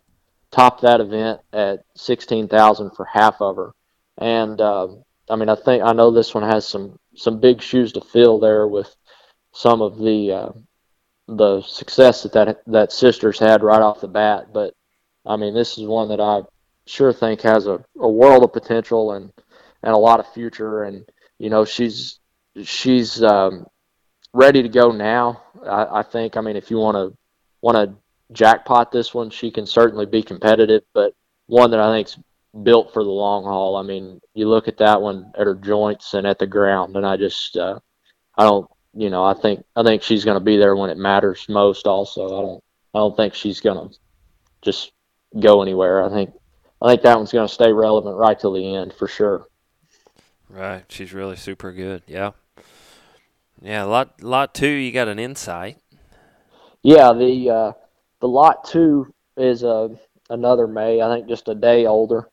topped that event at sixteen thousand for half of her. And uh, I mean, I think I know this one has some some big shoes to fill there with some of the uh, the success that, that that sisters had right off the bat. But I mean, this is one that I sure think has a, a world of potential and and a lot of future. And you know, she's she's um, ready to go now. I, I think. I mean, if you want to want to jackpot this one, she can certainly be competitive, but one that I think's built for the long haul. I mean, you look at that one at her joints and at the ground, and I just uh, I don't you know, I think I think she's going to be there when it matters most. Also, I don't I don't think she's going to just go anywhere. I think I think that one's going to stay relevant right till the end for sure. Right, she's really super good. Yeah, yeah. Lot lot two, you got an insight. Yeah, the uh, the lot two is uh, another May. I think just a day older,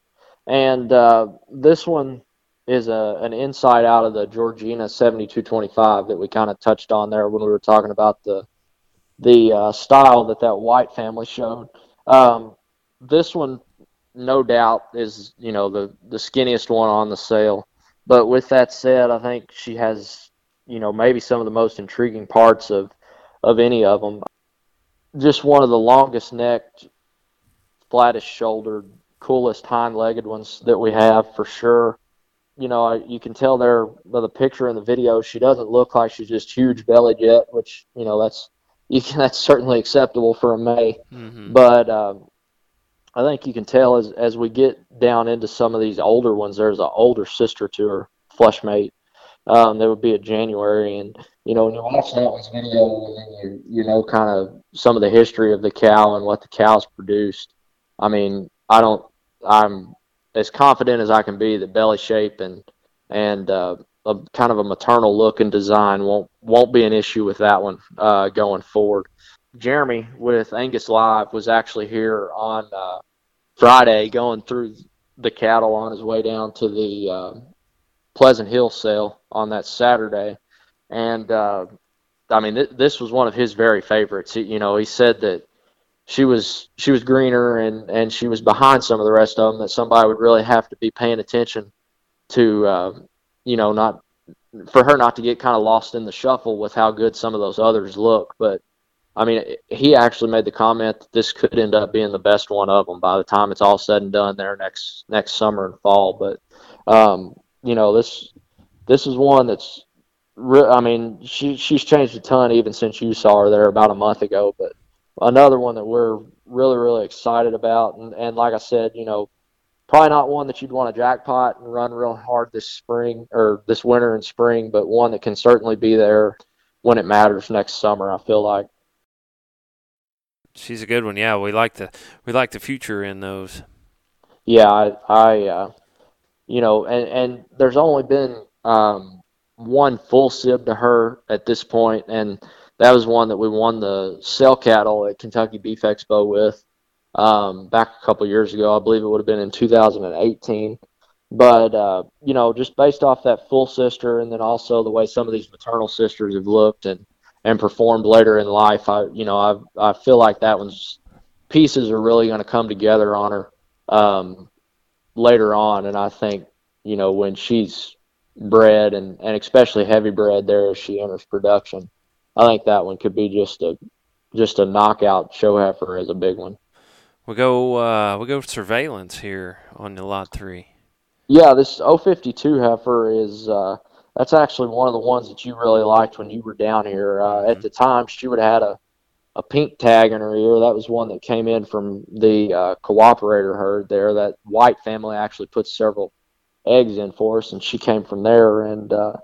and uh, this one is a an insight out of the Georgina 7225 that we kind of touched on there when we were talking about the the uh, style that that white family showed. Um, this one, no doubt, is you know the the skinniest one on the sale. But with that said, I think she has you know maybe some of the most intriguing parts of of any of them. Just one of the longest necked, flattest shouldered, coolest hind legged ones that we have for sure you know, you can tell there by the picture in the video, she doesn't look like she's just huge bellied yet, which you know that's you can that's certainly acceptable for a May. Mm-hmm. But um, I think you can tell as as we get down into some of these older ones, there's an older sister to her flush mate. Um, that would be a January, and you know when you watch that one's video, and you you know kind of some of the history of the cow and what the cow's produced. I mean, I don't. I'm as confident as I can be that belly shape and and uh, a kind of a maternal look and design won't won't be an issue with that one uh, going forward. Jeremy with Angus Live was actually here on uh, Friday going through the cattle on his way down to the uh, Pleasant Hill sale on that Saturday, and uh, I mean th- this was one of his very favorites. He, you know, he said that she was she was greener and and she was behind some of the rest of them that somebody would really have to be paying attention to uh, you know not for her not to get kind of lost in the shuffle with how good some of those others look but I mean he actually made the comment that this could end up being the best one of them by the time it's all said and done there next next summer and fall. But um, you know this this is one that's I mean she she's changed a ton even since you saw her there about a month ago. But another one that we're really really excited about and, and like i said you know probably not one that you'd want to jackpot and run real hard this spring or this winter and spring but one that can certainly be there when it matters next summer i feel like she's a good one yeah we like the we like the future in those yeah i i uh, you know and and there's only been um, one full sib to her at this point and that was one that we won the sale cattle at Kentucky Beef Expo with um, back a couple years ago. I believe it would have been in 2018. But uh, you know, just based off that full sister, and then also the way some of these maternal sisters have looked and and performed later in life, I you know I I feel like that one's pieces are really going to come together on her um, later on, and I think you know when she's bred and, and especially heavy bred there as she enters production. I think that one could be just a just a knockout show heifer as a big one. We go uh, we go surveillance here on the lot three. Yeah, this 052 heifer is uh, that's actually one of the ones that you really liked when you were down here. Uh, mm-hmm. At the time, she would have had a a pink tag in her ear. That was one that came in from the uh, cooperator herd there. That white family actually put several eggs in for us, and she came from there. And uh,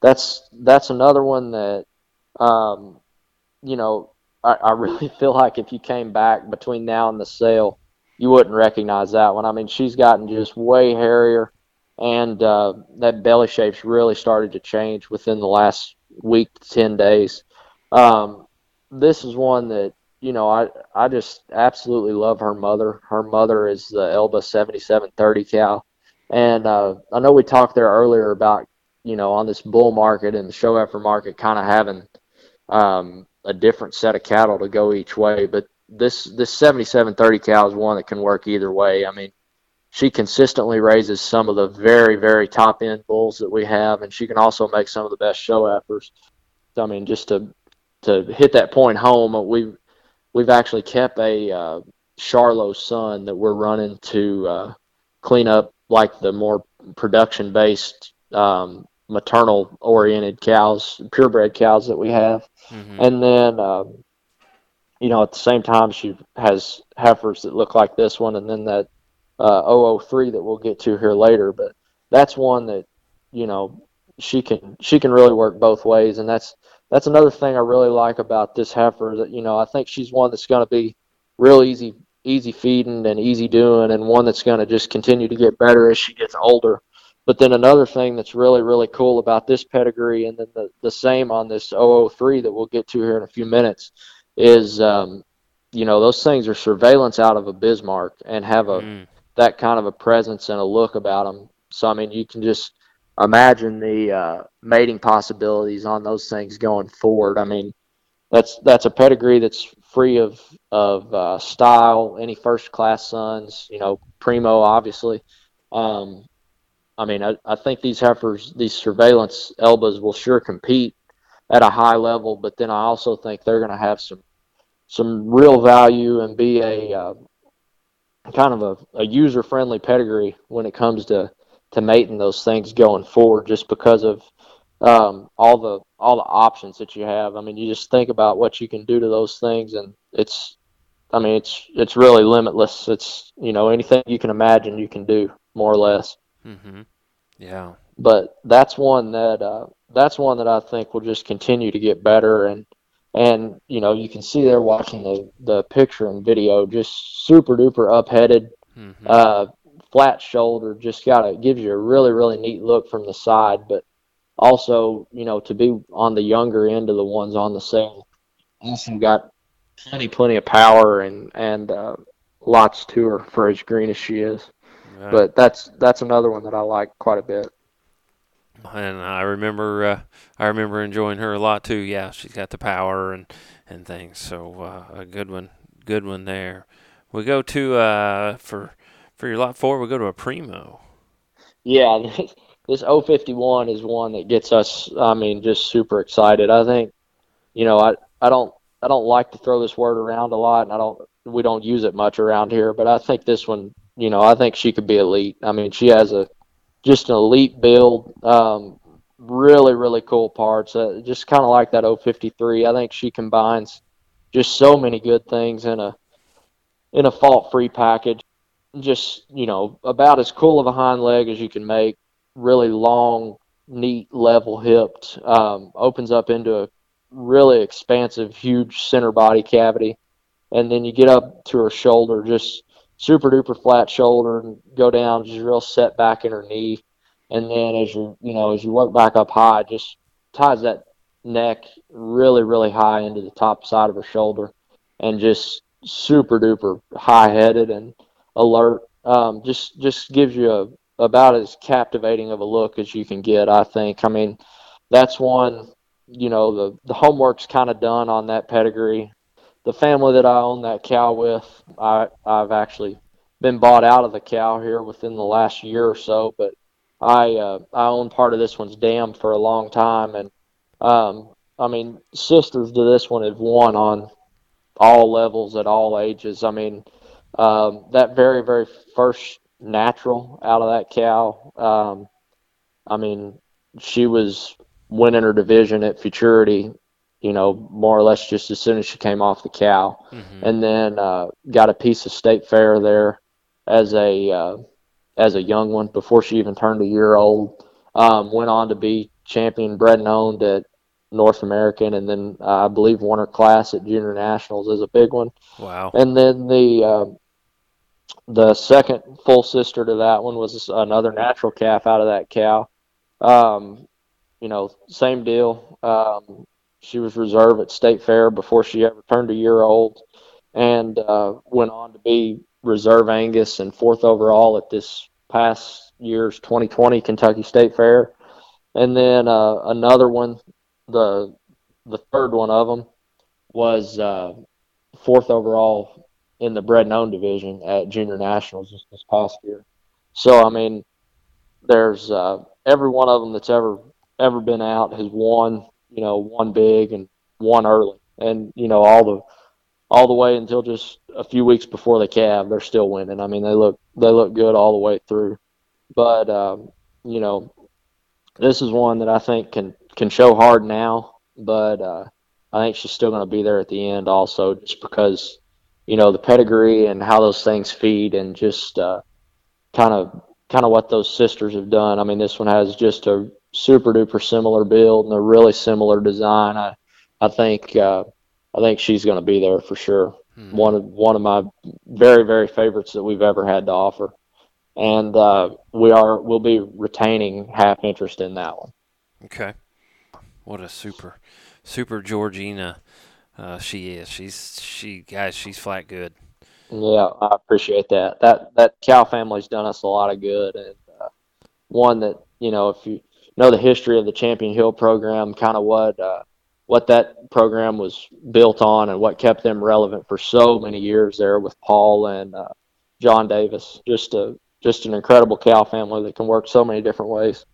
that's that's another one that, um, you know, I, I really feel like if you came back between now and the sale, you wouldn't recognize that one. I mean, she's gotten just way hairier, and uh, that belly shape's really started to change within the last week to ten days. Um, this is one that you know I I just absolutely love her mother. Her mother is the Elba 7730 cow, and uh, I know we talked there earlier about you know on this bull market and the show heifer market kind of having um, a different set of cattle to go each way, but this this 7730 cow is one that can work either way. I mean, she consistently raises some of the very very top end bulls that we have, and she can also make some of the best show heifers. I mean, just to to hit that point home, we've we've actually kept a uh, Charlo son that we're running to uh, clean up like the more production based um, maternal oriented cows, purebred cows that we have, mm-hmm. and then um, you know at the same time she has heifers that look like this one, and then that uh, 003 that we'll get to here later. But that's one that you know she can she can really work both ways, and that's that's another thing I really like about this heifer. That you know, I think she's one that's going to be real easy, easy feeding and easy doing, and one that's going to just continue to get better as she gets older. But then another thing that's really, really cool about this pedigree, and then the, the same on this 003 that we'll get to here in a few minutes, is um, you know those things are surveillance out of a Bismarck and have a mm. That kind of a presence and a look about them. So I mean, you can just imagine the uh, mating possibilities on those things going forward. I mean, that's that's a pedigree that's free of of uh, style. Any first class sons, you know, primo obviously. Um, I mean, I, I think these heifers, these surveillance Elbas, will sure compete at a high level, but then I also think they're going to have some some real value and be a uh, kind of a, a user friendly pedigree when it comes to to mating those things going forward, just because of um, all the all the options that you have. I mean, you just think about what you can do to those things, and it's, I mean, it's it's really limitless. It's you know anything you can imagine you can do more or less. Mm-hmm. Yeah. But that's one that uh, that's one that I think will just continue to get better, and and you know you can see there watching the the picture and video, just super duper upheaded. Mm-hmm. Uh, flat shoulder just got it gives you a really really neat look from the side but also you know to be on the younger end of the ones on the sale also got plenty plenty of power and and uh, lots to her for as green as she is right. but that's that's another one that I like quite a bit and I remember uh, I remember enjoying her a lot too yeah she's got the power and and things so uh, a good one good one there we go to uh, for for your lot four, we go to a primo. Yeah, this, this 051 is one that gets us. I mean, just super excited. I think, you know, I I don't I don't like to throw this word around a lot, and I don't we don't use it much around here. But I think this one, you know, I think she could be elite. I mean, she has a just an elite build. Um, really, really cool parts. Uh, just kind of like that 053. I think she combines just so many good things in a in a fault free package just you know about as cool of a hind leg as you can make. Really long, neat, level hipped. Um, opens up into a really expansive, huge center body cavity, and then you get up to her shoulder, just super duper flat shoulder, and go down just real set back in her knee, and then as you you know as you work back up high, just ties that neck really really high into the top side of her shoulder, and just super duper high headed and alert. Um, just just gives you a, about as captivating of a look as you can get. I think. I mean, that's one. You know, the the homework's kind of done on that pedigree. The family that I own that cow with, I I've actually been bought out of the cow here within the last year or so, but I uh, I owned part of this one's dam for a long time, and um, I mean, sisters to this one have won on all levels at all ages. I mean, um, that very very first natural out of that cow. Um, I mean, she was winning her division at futurity you know, more or less just as soon as she came off the cow, mm-hmm. and then uh, got a piece of state fair there as a uh, as a young one before she even turned a year old. Um, went on to be champion bred and owned at North American, and then uh, I believe won her class at Junior Nationals as a big one. Wow! And then the uh, the second full sister to that one was another natural calf out of that cow. Um, you know, same deal. Um, she was reserve at State Fair before she ever turned a year old, and uh, went on to be reserve Angus and fourth overall at this past year's 2020 Kentucky State Fair. And then uh, another one, the the third one of them, was uh, fourth overall in the bred known division at Junior Nationals this, this past year. So I mean, there's uh, every one of them that's ever ever been out has won you know, one big and one early, and you know all the all the way until just a few weeks before the calve, they're still winning. I mean, they look they look good all the way through. But um, you know, this is one that I think can can show hard now, but uh, I think she's still going to be there at the end also, just because you know the pedigree and how those things feed, and just kind of kind of what those sisters have done. I mean, this one has just a super duper similar build and a really similar design. I I think uh, I think she's going to be there for sure. Hmm. One of one of my very very favorites that we've ever had to offer, and uh, we are we'll be retaining half interest in that one. Okay, what a super super Georgina uh, she is. She's she guys she's flat good. Yeah, I appreciate that. That that cow family's done us a lot of good, and uh, one that you know if you know the history of the Champion Hill program, kind of what uh, what that program was built on, and what kept them relevant for so many years there with Paul and uh, John Davis. Just a just an incredible cow family that can work so many different ways.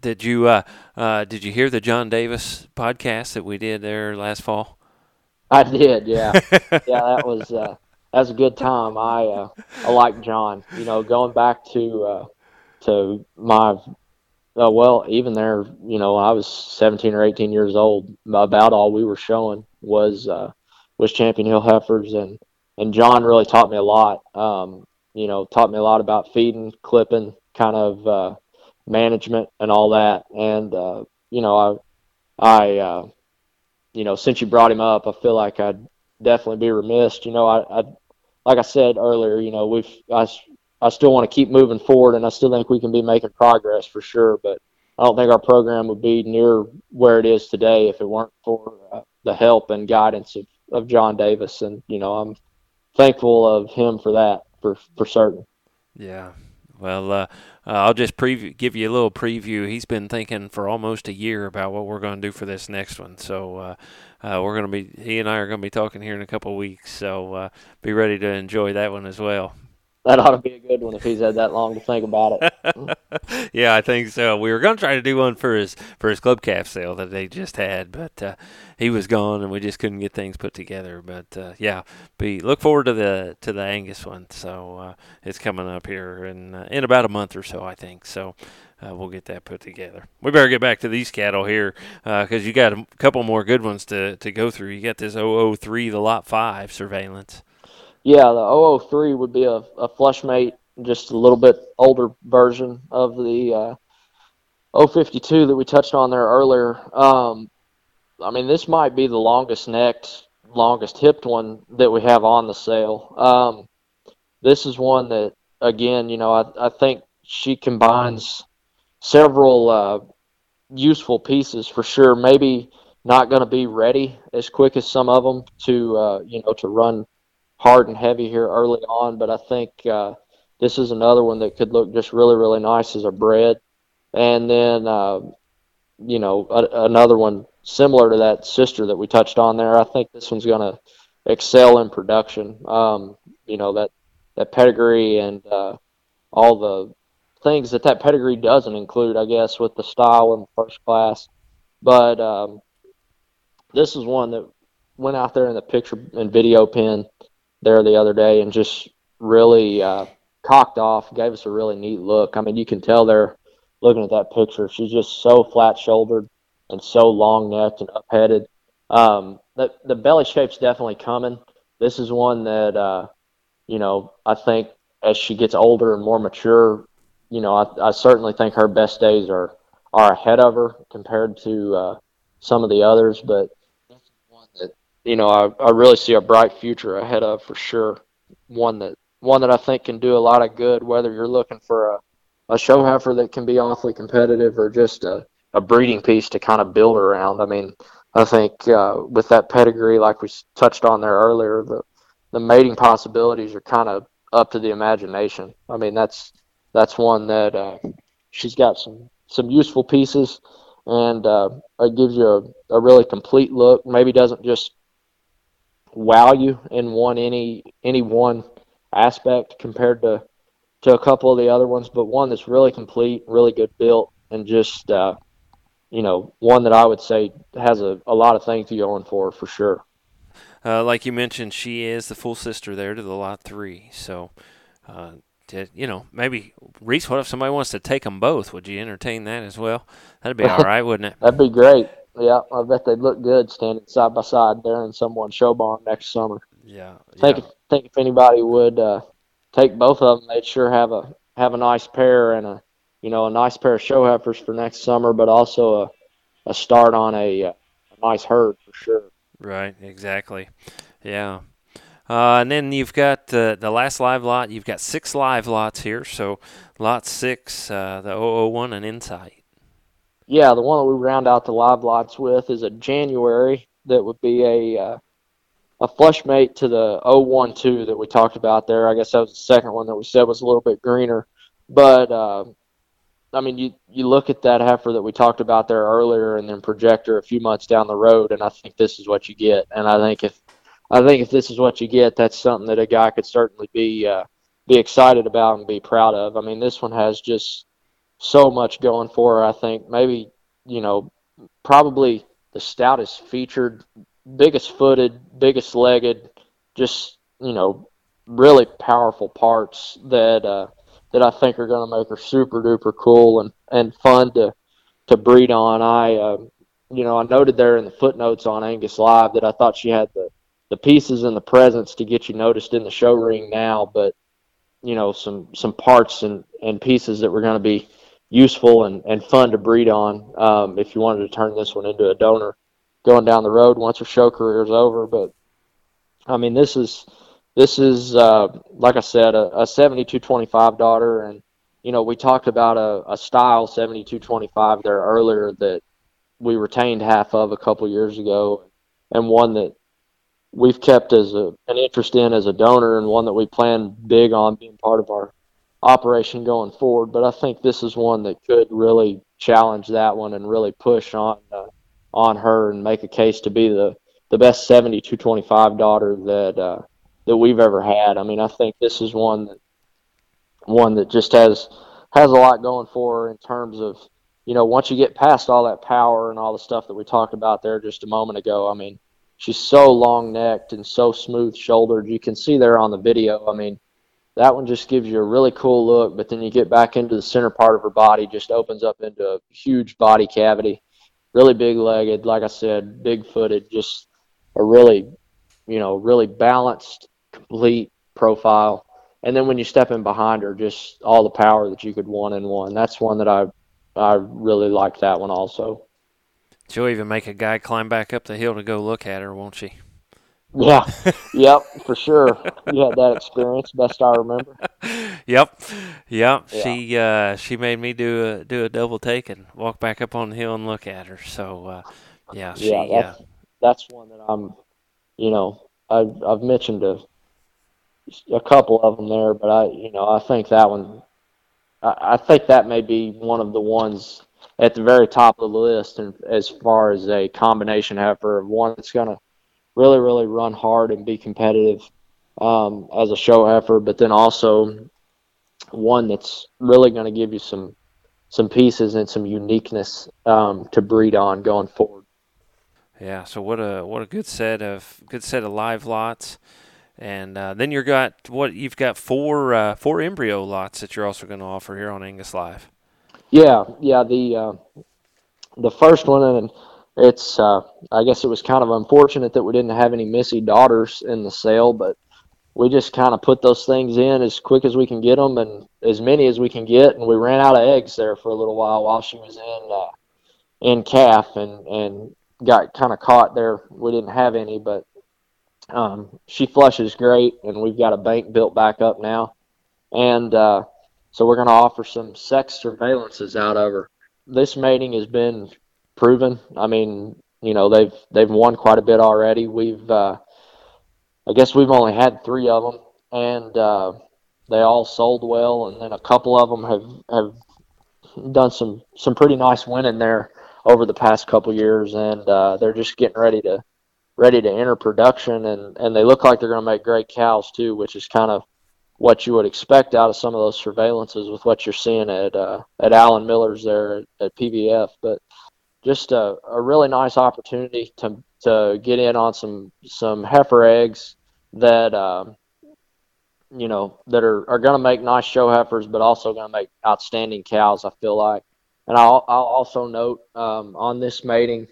Did you uh, uh, did you hear the John Davis podcast that we did there last fall? I did, yeah, yeah. That was uh, that was a good time. I uh, I like John. You know, going back to uh, to my uh, well, even there, you know, I was 17 or 18 years old. About all we were showing was uh, was Champion Hill heifers, and and John really taught me a lot. Um, you know, taught me a lot about feeding, clipping, kind of uh, management, and all that. And uh, you know, I I uh, you know, since you brought him up, I feel like I'd definitely be remiss. You know, I, I like I said earlier, you know, we've I I still want to keep moving forward, and I still think we can be making progress for sure. But I don't think our program would be near where it is today if it weren't for uh, the help and guidance of, of John Davis. And you know, I'm thankful of him for that, for for certain. Yeah. Well, uh, uh, I'll just preview, give you a little preview. He's been thinking for almost a year about what we're going to do for this next one. So uh, uh, we're going to be, he and I are going to be talking here in a couple weeks. So uh, be ready to enjoy that one as well that ought to be a good one if he's had that long to think about it. yeah, I think so. We were going to try to do one for his for his club calf sale that they just had, but uh, he was gone and we just couldn't get things put together. But uh, yeah, be look forward to the to the Angus one. So uh, it's coming up here in uh, in about a month or so, I think. So. Uh, we'll get that put together. We better get back to these cattle here because uh, you got a couple more good ones to, to go through. You got this 003, the Lot 5 surveillance. Yeah, the 003 would be a, a flush mate, just a little bit older version of the uh, 052 that we touched on there earlier. Um, I mean, this might be the longest necked, longest hipped one that we have on the sale. Um, this is one that, again, you know, I, I think she combines several uh, useful pieces for sure. Maybe not going to be ready as quick as some of them to, uh, you know, to run hard and heavy here early on, but I think uh, this is another one that could look just really, really nice as a bred. And then, uh, you know, a, another one similar to that sister that we touched on there. I think this one's going to excel in production. Um, you know, that, that pedigree and uh, all the things that that pedigree doesn't include, I guess, with the style and the first class. But um, this is one that went out there in the picture and video pen there the other day and just really uh, cocked off, gave us a really neat look. I mean, you can tell they're looking at that picture, she's just so flat shouldered and so long necked and up headed. Um, the, the belly shape's definitely coming. This is one that, uh, you know, I think as she gets older and more mature, you know, I, I certainly think her best days are, are ahead of her compared to uh, some of the others. But you know, I, I really see a bright future ahead of for sure. One that one that I think can do a lot of good, whether you're looking for a, a show heifer that can be awfully competitive or just a, a breeding piece to kind of build around. I mean, I think uh, with that pedigree, like we touched on there earlier, the the mating possibilities are kind of up to the imagination. I mean, that's that's one that uh, she's got some some useful pieces, and uh, it gives you a, a really complete look. Maybe doesn't just wow you in one any any one aspect compared to to a couple of the other ones, but one that's really complete, really good built, and just uh, you know one that I would say has a, a lot of things going for for sure. Uh, like you mentioned, she is the full sister there to the lot three. So, uh, to, you know, maybe Reese. What if somebody wants to take them both? Would you entertain that as well? That'd be all right, wouldn't it? That'd be great. Yeah, I bet they'd look good standing side by side there in someone's show barn next summer. Yeah. Think yeah. if, think if anybody would uh, take both of them, they'd sure have a have a nice pair and a you know a nice pair of show heifers for next summer, but also a a start on a, uh, a nice herd for sure. Right. Exactly. Yeah. Uh, and then you've got uh, the last live lot. You've got six live lots here. So lot six, uh, the 001 and Insight. Yeah, the one that we round out the live lots with is a January that would be a uh, a flush mate to the 012 that we talked about there. I guess that was the second one that we said was a little bit greener. But uh, I mean, you you look at that heifer that we talked about there earlier, and then project her a few months down the road, and I think this is what you get. And I think if I think if this is what you get, that's something that a guy could certainly be uh, be excited about and be proud of. I mean, this one has just so much going for her. I think maybe you know probably the stoutest featured, biggest footed, biggest legged, just you know really powerful parts that uh, that I think are going to make her super duper cool and and fun to to breed on. I uh, you know I noted there in the footnotes on Angus Live that I thought she had the the pieces and the presence to get you noticed in the show ring now, but you know some some parts and and pieces that were going to be useful and, and fun to breed on um, if you wanted to turn this one into a donor going down the road once her show career is over. But I mean, this is this is uh, like I said, a, a 7225 daughter, and you know we talked about a, a style 7225 there earlier that we retained half of a couple years ago, and one that we've kept as a, an interest in as a donor, and one that we plan big on being part of our operation going forward. But I think this is one that could really challenge that one and really push on uh, on her and make a case to be the the best 7225 daughter that uh, that we've ever had. I mean, I think this is one that one that just has has a lot going for her in terms of you know once you get past all that power and all the stuff that we talked about there just a moment ago. I mean, she's so long necked and so smooth shouldered. You can see there on the video. I mean, that one just gives you a really cool look. But then you get back into the center part of her body, just opens up into a huge body cavity. Really big legged, like I said, big footed, just a really, you know, really balanced complete profile. And then when you step in behind her, just all the power that you could want in one. That's one that I I really like that one also. She'll even make a guy climb back up the hill to go look at her, won't she? Yeah, yep, for sure. You had that experience, best I remember. Yep, yep. Yeah. She uh, she made me do a do a double take and walk back up on the hill and look at her. So uh, yeah, she, yeah, that's, uh, that's one that I'm, you know, I've I've mentioned to a couple of them there, but I, you know, I think that one, I, I think that may be one of the ones at the very top of the list, and as far as a combination heifer, one that's going to really, really run hard and be competitive um, as a show heifer, but then also one that's really going to give you some some pieces and some uniqueness um, to breed on going forward. Yeah. So what a what a good set of good set of live lots, and uh, then you've got what you've got four uh, four embryo lots that you're also going to offer here on Angus Live. Yeah, yeah. The uh, the first one, and it's uh, I guess it was kind of unfortunate that we didn't have any Missy daughters in the sale, but we just kind of put those things in as quick as we can get them and as many as we can get, and we ran out of eggs there for a little while while she was in uh, in calf and and got kind of caught there. We didn't have any, but um, she flushes great, and we've got a bank built back up now, and uh, so we're going to offer some sex surveillances out of her. This mating has been proven. I mean, you know, they've they've won quite a bit already. We've uh, I guess we've only had three of them, and uh, they all sold well, and then a couple of them have have done some some pretty nice winning there over the past couple years, and uh, they're just getting ready to ready to enter production, and and they look like they're going to make great cows too, which is kind of what you would expect out of some of those surveillances with what you're seeing at uh, at Alan Miller's there at, at PVF, but just a, a really nice opportunity to to get in on some some heifer eggs that um, you know that are, are going to make nice show heifers, but also going to make outstanding cows. I feel like, and I'll, I'll also note um, on this mating,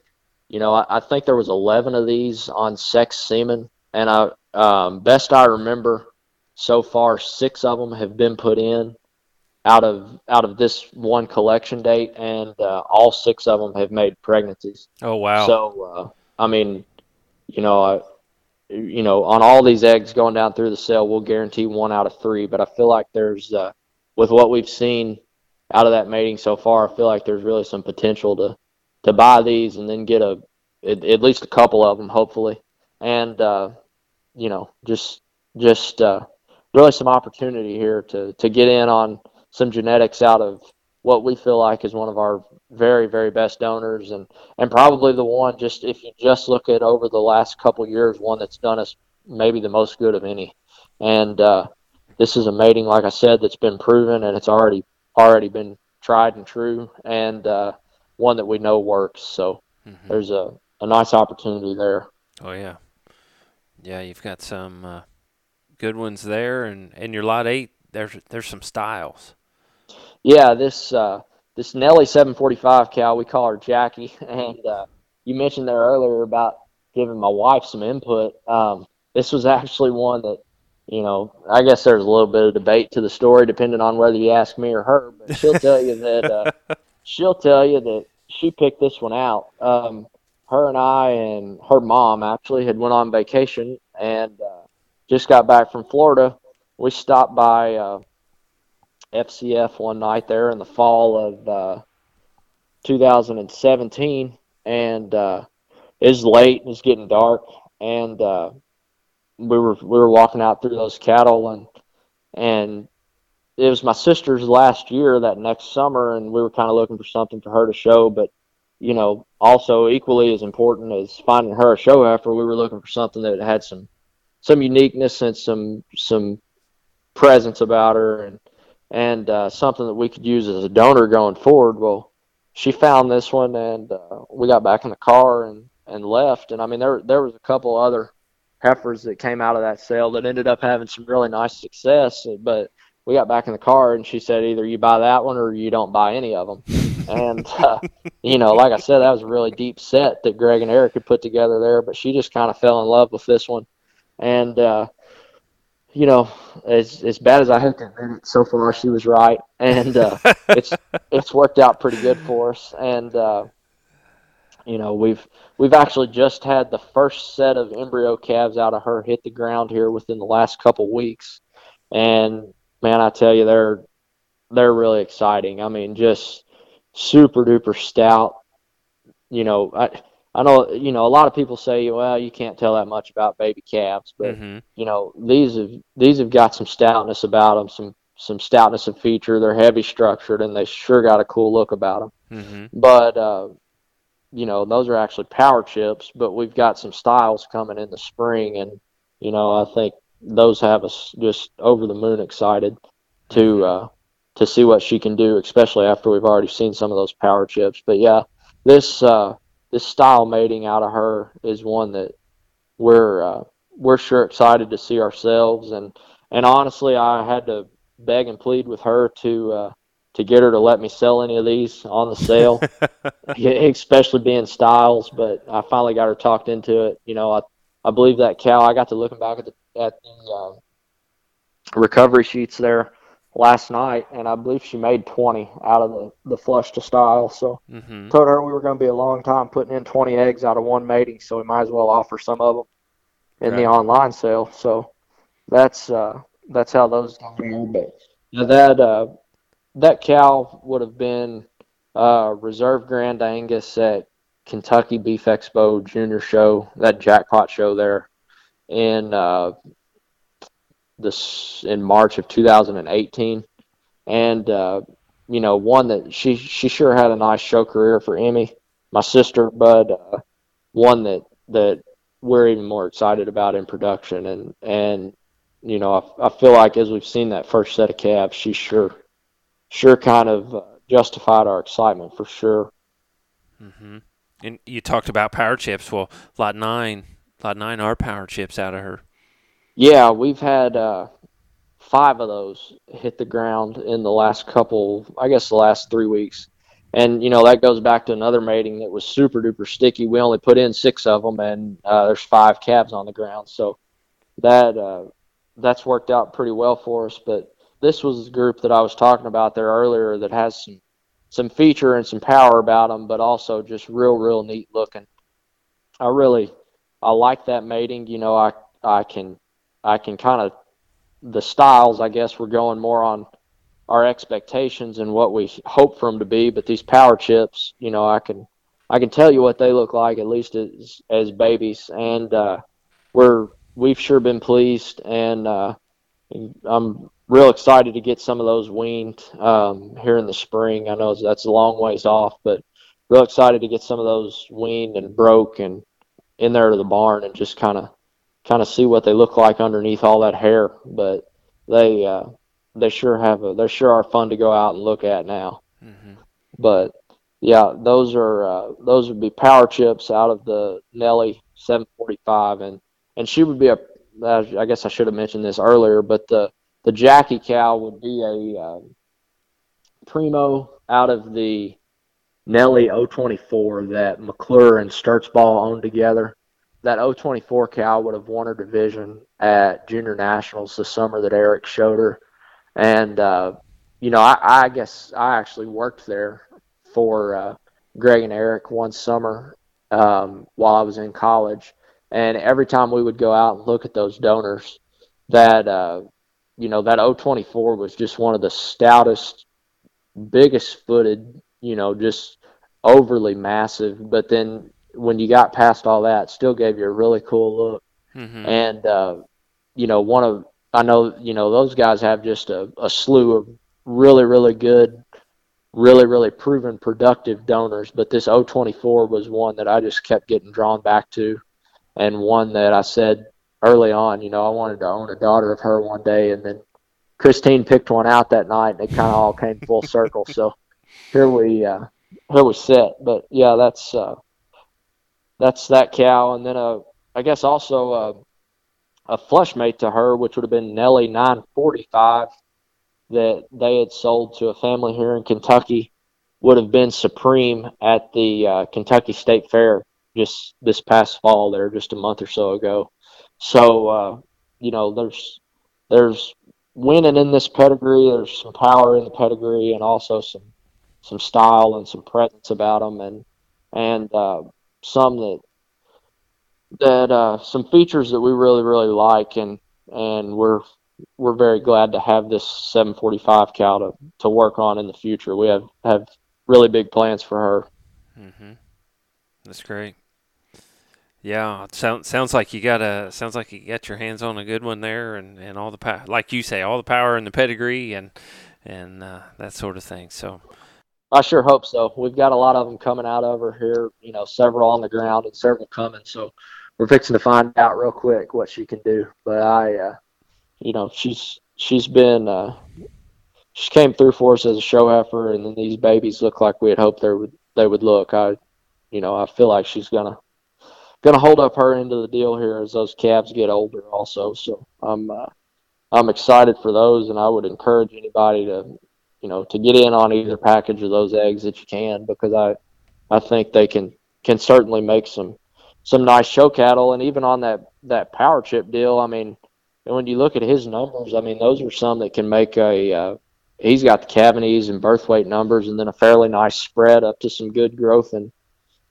you know, I, I, think there was 11 of these on sex semen, and I, um, best I remember, so far six of them have been put in out of out of this one collection date, and uh, all six of them have made pregnancies. Oh wow! So uh, I mean, you know, I, you know, on all these eggs going down through the sale, we'll guarantee one out of three. But I feel like there's, uh, with what we've seen out of that mating so far, I feel like there's really some potential to to buy these and then get a at, at least a couple of them, hopefully, and uh, you know, just just uh, really some opportunity here to to get in on some genetics out of what we feel like is one of our very very best donors. And and probably the one just if you just look at over the last couple years one that's done us maybe the most good of any. And uh, this is a mating like i said that's been proven and it's already already been tried and true and uh, one that we know works. So mm-hmm. there's a, a nice opportunity there. Oh yeah. Yeah you've got some uh, good ones there and and your lot eight there's there's some styles yeah, this uh, this Nelly 745 cow, we call her Jackie, and uh, you mentioned there earlier about giving my wife some input. Um, this was actually one that, you know, I guess there's a little bit of debate to the story, depending on whether you ask me or her. But she'll tell you that uh, she'll tell you that she picked this one out. Um, her and I and her mom actually had went on vacation and uh, just got back from Florida. We stopped by. Uh, FCF one night there in the fall of uh, 2017, and uh, it was late. It was getting dark, and uh, we were we were walking out through those cattle, and and it was my sister's last year that next summer, and we were kind of looking for something for her to show, but you know, also equally as important as finding her a show heifer, we were looking for something that had some some uniqueness and some some presence about her, and and uh, something that we could use as a donor going forward. Well, she found this one, and uh, we got back in the car and, and left. And I mean, there there was a couple other heifers that came out of that sale that ended up having some really nice success. But we got back in the car, and she said either you buy that one or you don't buy any of them. and uh, you know, like I said, that was a really deep set that Greg and Eric had put together there. But she just kind of fell in love with this one, and uh, you know, as as bad as I hate to admit it, so far she was right, and uh, it's it's worked out pretty good for us. And uh, you know, we've we've actually just had the first set of embryo calves out of her hit the ground here within the last couple weeks, and man, I tell you, they're they're really exciting. I mean, just super duper stout. You know, I I know you know a lot of people say, well, you can't tell that much about baby calves, but mm-hmm. you know these have these have got some stoutness about them, some some stoutness of feature. They're heavy structured, and they sure got a cool look about them. Mm-hmm. But uh, you know those are actually power chips, but we've got some styles coming in the spring, and you know I think those have us just over the moon excited. to mm-hmm. uh, to see what she can do, especially after we've already seen some of those power chips. But yeah, this uh, this style mating out of her is one that we're uh, we're sure excited to see ourselves. And and honestly, I had to beg and plead with her to uh, to get her to let me sell any of these on the sale, especially being styles. But I finally got her talked into it. You know, I I believe that cow. I got to looking back at the at the uh, recovery sheets there last night, and I believe she made 20 out of the, the flush to style. So mm-hmm. told her we were going to be a long time putting in 20 eggs out of one mating, so we might as well offer some of them in right. the online sale. So that's uh, that's how those are. But that uh, that cow would have been uh, reserve Grand Angus at Kentucky Beef Expo Junior Show, that jackpot show there in uh, this in March of 2018, and uh, you know one that she she sure had a nice show career for Emmy, my sister, but uh, one that that we're even more excited about in production, and and you know I, I feel like as we've seen that first set of calves, she sure sure kind of uh, justified our excitement for sure. Mm-hmm. And you talked about power chips. Well, lot nine, lot nine are power chips out of her. Yeah, we've had uh, five of those hit the ground in the last couple, I guess the last three weeks. And, you know, that goes back to another mating that was super duper sticky. We only put in six of them, and uh, there's five calves on the ground. So that uh, that's worked out pretty well for us. But this was the group that I was talking about there earlier that has some some feature and some power about them, but also just real, real neat looking. I really, I like that mating. You know, I I can I can kind of the styles. I guess we're going more on our expectations and what we hope for them to be. But these power chips, you know, I can I can tell you what they look like at least as as babies, and uh, we're we've sure been pleased, and uh, I'm real excited to get some of those weaned um, here in the spring. I know that's a long ways off, but real excited to get some of those weaned and broke and in there to the barn and just kind of kind of see what they look like underneath all that hair. But they uh, they sure have a they sure are fun to go out and look at now. Mm-hmm. But yeah, those are uh, those would be power chips out of the Nelly 745, and and she would be a I guess I should have mentioned this earlier, but the the Jackie cow would be a uh, primo out of the Nelly 024 that McClure and Sturtzball owned together that 024 cow would have won her division at junior nationals the summer that Eric showed her. And, uh, you know, I, I, guess I actually worked there for uh, Greg and Eric one summer um, while I was in college. And every time we would go out and look at those donors, that, uh, you know, that 024 was just one of the stoutest, biggest footed, you know, just overly massive. But then when you got past all that, still gave you a really cool look. Mm-hmm. And uh, you know, one of I know you know those guys have just a, a slew of really really good, really really proven productive donors. But this 024 was one that I just kept getting drawn back to, and one that I said early on, you know, I wanted to own a daughter of her one day, and then Christine picked one out that night, and it kind of all came full circle. So here we uh, here we sit. But yeah, that's uh, that's that cow, and then a I guess also a, a flush mate to her, which would have been Nelly 945 that they had sold to a family here in Kentucky, would have been supreme at the uh, Kentucky State Fair just this past fall there, just a month or so ago. So uh, you know, there's there's winning in this pedigree. There's some power in the pedigree, and also some some style and some presence about them, and and uh, some that that uh, some features that we really really like, and and we're we're very glad to have this 745 cow to, to work on in the future. We have have really big plans for her. Mm-hmm. That's great. Yeah, sounds sounds like you got a sounds like you got your hands on a good one there, and, and all the power, like you say, all the power and the pedigree and and uh, that sort of thing. So I sure hope so. We've got a lot of them coming out over here, you know, several on the ground and several coming. So we're fixing to find out real quick what she can do. But I, uh, you know, she's she's been uh, she came through for us as a show heifer, and then these babies look like we had hoped they would they would look. I, you know, I feel like she's gonna gonna hold up her end of the deal here as those calves get older, also. So I'm uh, I'm excited for those, and I would encourage anybody to, you know, to get in on either package of those eggs that you can, because I I think they can can certainly make some some nice show cattle, and even on that that power chip deal, I mean. And when you look at his numbers, I mean, those are some that can make a uh, he's got the calving ease and birth weight numbers, and then a fairly nice spread up to some good growth and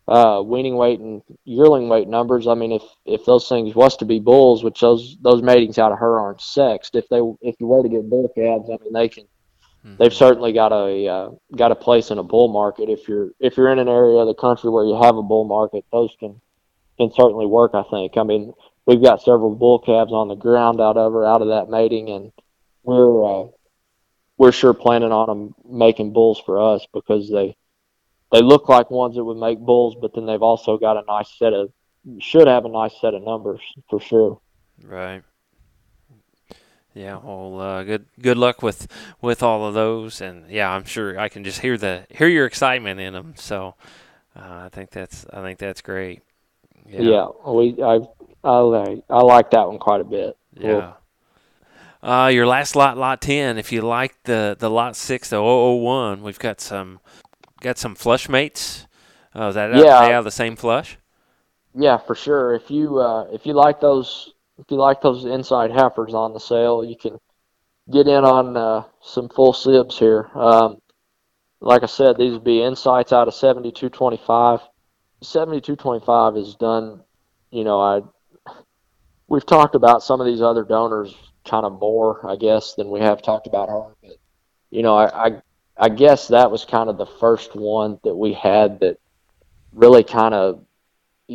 uh, weaning weight and yearling weight numbers. I mean, if if those things was to be bulls, which those those matings out of her aren't sexed, if they if you were to get bull calves, I mean, they can. Mm-hmm. They've certainly got a uh, got a place in a bull market. If you're if you're in an area of the country where you have a bull market, those can can certainly work. I think. I mean, we've got several bull calves on the ground out of her out of that mating, and we're uh, we're sure planning on them making bulls for us because they they look like ones that would make bulls, but then they've also got a nice set of should have a nice set of numbers for sure. Right. Yeah. Well, uh, good good luck with with all of those, and yeah, I'm sure I can just hear the hear your excitement in them. So uh, I think that's I think that's great. Yeah. yeah we I I like I like that one quite a bit. Yeah. Cool. Uh, your last lot, lot ten. If you like the the lot six, the 001, we've got some got some flush mates. Oh, is that yeah. they have the same flush? Yeah, for sure. If you uh, if you like those if you like those inside heifers on the sale, you can get in on uh, some full sibs here. Um, like I said, these would be insights out of 7225. 7225 is done, you know, I we've talked about some of these other donors kind of more, I guess, than we have talked about her. But you know, I, I I guess that was kind of the first one that we had that really kind of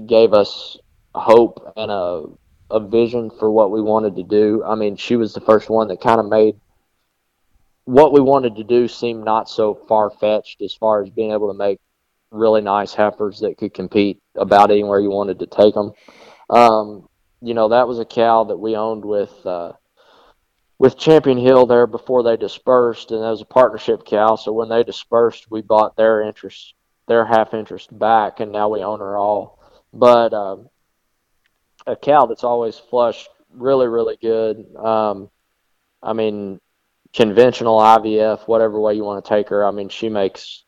gave us hope and a a vision for what we wanted to do. I mean, she was the first one that kind of made what we wanted to do seem not so far fetched as far as being able to make really nice heifers that could compete about anywhere you wanted to take them. Um, you know, that was a cow that we owned with uh, with Champion Hill there before they dispersed, and that was a partnership cow. So when they dispersed, we bought their interest, their half interest back, and now we own her all. But um, a cow that's always flushed really, really good. Um, I mean, conventional IVF, whatever way you want to take her. I mean, she makes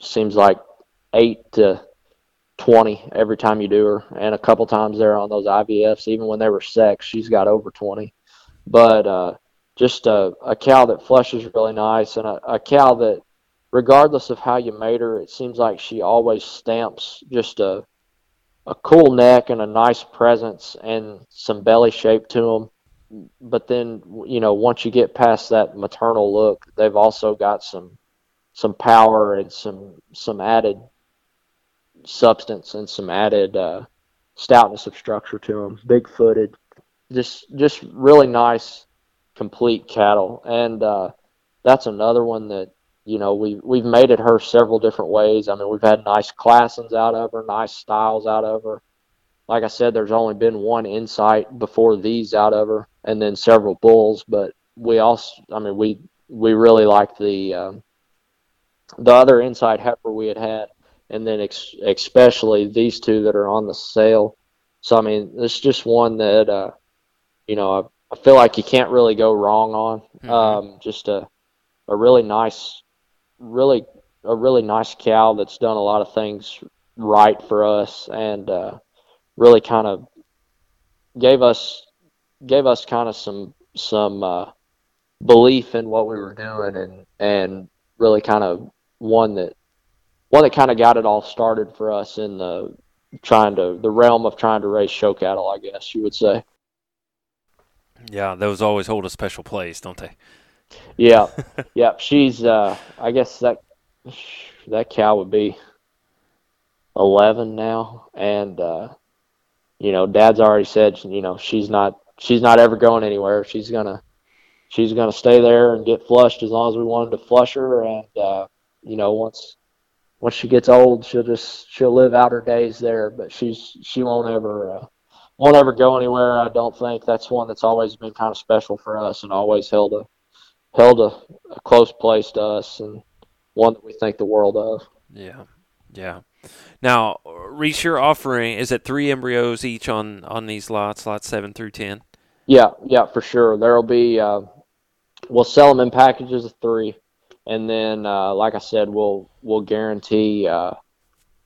seems like eight to 20 every time you do her, and a couple times there on those IVFs, even when they were sex, she's got over 20. But uh, just a, a cow that flushes really nice and a, a cow that regardless of how you made her it seems like she always stamps just a a cool neck and a nice presence and some belly shape to them but then you know once you get past that maternal look they've also got some some power and some some added substance and some added uh, stoutness of structure to them big footed just just really nice complete cattle, and uh, that's another one that you know we've we've made it her several different ways. I mean, we've had nice classons out of her, nice styles out of her. Like I said, there's only been one insight before these out of her, and then several bulls. But we also, I mean, we we really like the um, the other insight heifer we had had, and then ex- especially these two that are on the sale. So I mean, it's just one that uh, you know I feel like you can't really go wrong on. Mm-hmm. Um, just a a really nice, really a really nice cow that's done a lot of things right for us and uh, really kind of gave us gave us kind of some some uh, belief in what we were doing and and really kind of one that one that kind of got it all started for us in the trying to the realm of trying to raise show cattle, I guess you would say. Yeah, those always hold a special place, don't they? Yeah, yeah. She's, uh, I guess that that cow would be eleven now, and uh, you know, Dad's already said, you know, she's not she's not ever going anywhere. She's gonna she's gonna stay there and get flushed as long as we wanted to flush her, and uh, you know, once once she gets old, she'll just she'll live out her days there, but she's she won't ever. Uh, won't ever go anywhere. I don't think that's one that's always been kind of special for us and always held a held a, a close place to us and one that we think the world of. Yeah, yeah. Now, Reese, you're offering is it three embryos each on on these lots, lots seven through ten? Yeah, yeah, for sure. There'll be uh, we'll sell them in packages of three, and then uh, like I said, we'll we'll guarantee uh,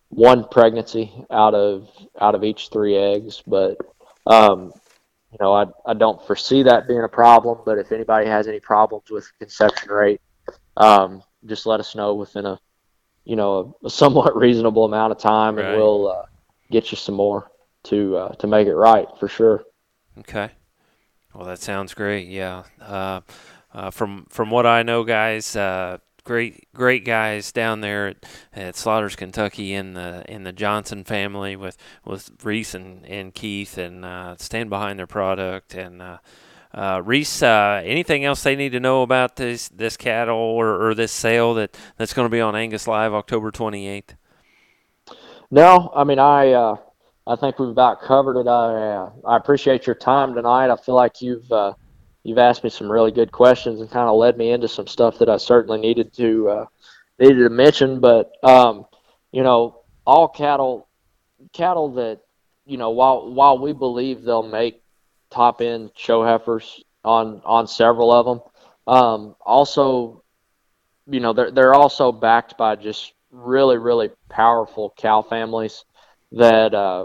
one pregnancy out of out of each three eggs. But um, you know, I I don't foresee that being a problem. But if anybody has any problems with conception rate, um, just let us know within a you know a, a somewhat reasonable amount of time, Right. and we'll uh, get you some more to uh, to make it right for sure. Okay. Well, that sounds great. Yeah. Uh, uh, from from what I know, guys, uh, great great guys down there at, at Slaughters, Kentucky, in the in the Johnson family with with Reese and, and Keith, and uh, stand behind their product. And uh, uh, Reese, uh, anything else they need to know about this this cattle or, or this sale that that's going to be on Angus Live October twenty eighth? No, I mean I uh, I think we've about covered it. I uh, I appreciate your time tonight. I feel like you've you've asked me some really good questions and kind of led me into some stuff that I certainly needed to uh, needed to mention. But um, you know, all cattle cattle that you know while while we believe they'll make top end show heifers on on several of them, um, also you know they're they're also backed by just really really powerful cow families that uh,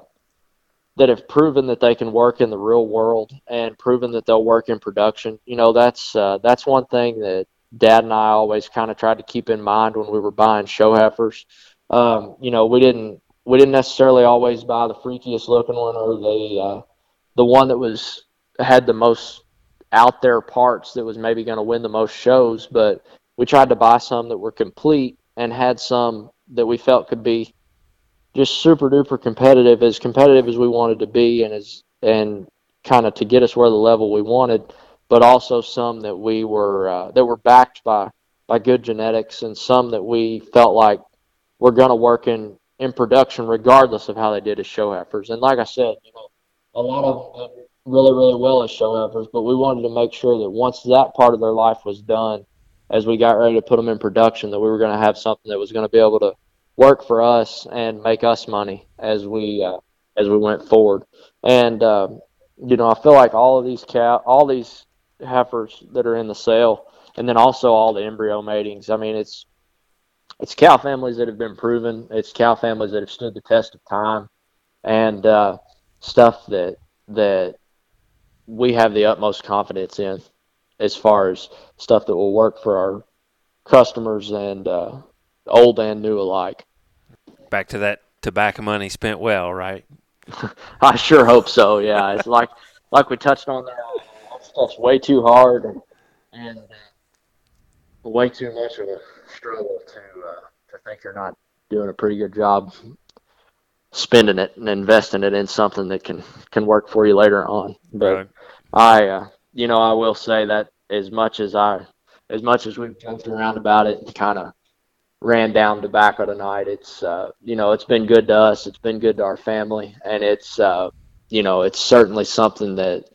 that have proven that they can work in the real world and proven that they'll work in production. You know that's uh, that's one thing that Dad and I always kind of tried to keep in mind when we were buying show heifers. Um, you know we didn't we didn't necessarily always buy the freakiest looking one or the uh, the one that was had the most out there parts that was maybe going to win the most shows, but we tried to buy some that were complete and had some that we felt could be just super duper competitive, as competitive as we wanted to be, and as and kind of to get us where the level we wanted, but also some that we were uh, that were backed by by good genetics, and some that we felt like were going to work in in production regardless of how they did as show heifers. And like I said, you know, a lot of them did really really well as show heifers, but we wanted to make sure that once that part of their life was done as we got ready to put them in production that we were going to have something that was going to be able to work for us and make us money as we uh, as we went forward. And uh, you know, I feel like all of these cow, all these heifers that are in the sale, and then also all the embryo matings. I mean, it's it's cow families that have been proven. It's cow families that have stood the test of time, and uh, stuff that that we have the utmost confidence in as far as stuff that will work for our customers and uh, old and new alike. Back to that tobacco money spent well, right? I sure hope so. Yeah, it's like like we touched on there. That stuff's way too hard and, and uh, way too much of a struggle to uh, to think you're not doing a pretty good job spending it and investing it in something that can can work for you later on. But Right. I, uh, you know, I will say that as much as I, as much as we've joked around about it and kind of ran down tobacco tonight, it's, uh, you know, it's been good to us. It's been good to our family, and it's, uh, you know, it's certainly something that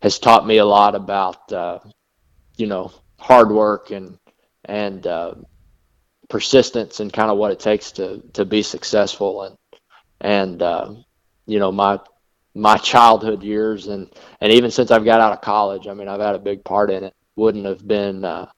has taught me a lot about, uh, you know, hard work and and uh, persistence and kind of what it takes to to be successful and and uh, you know my my childhood years and and even since I've got out of college, I mean, I've had a big part in it. Wouldn't have been uh,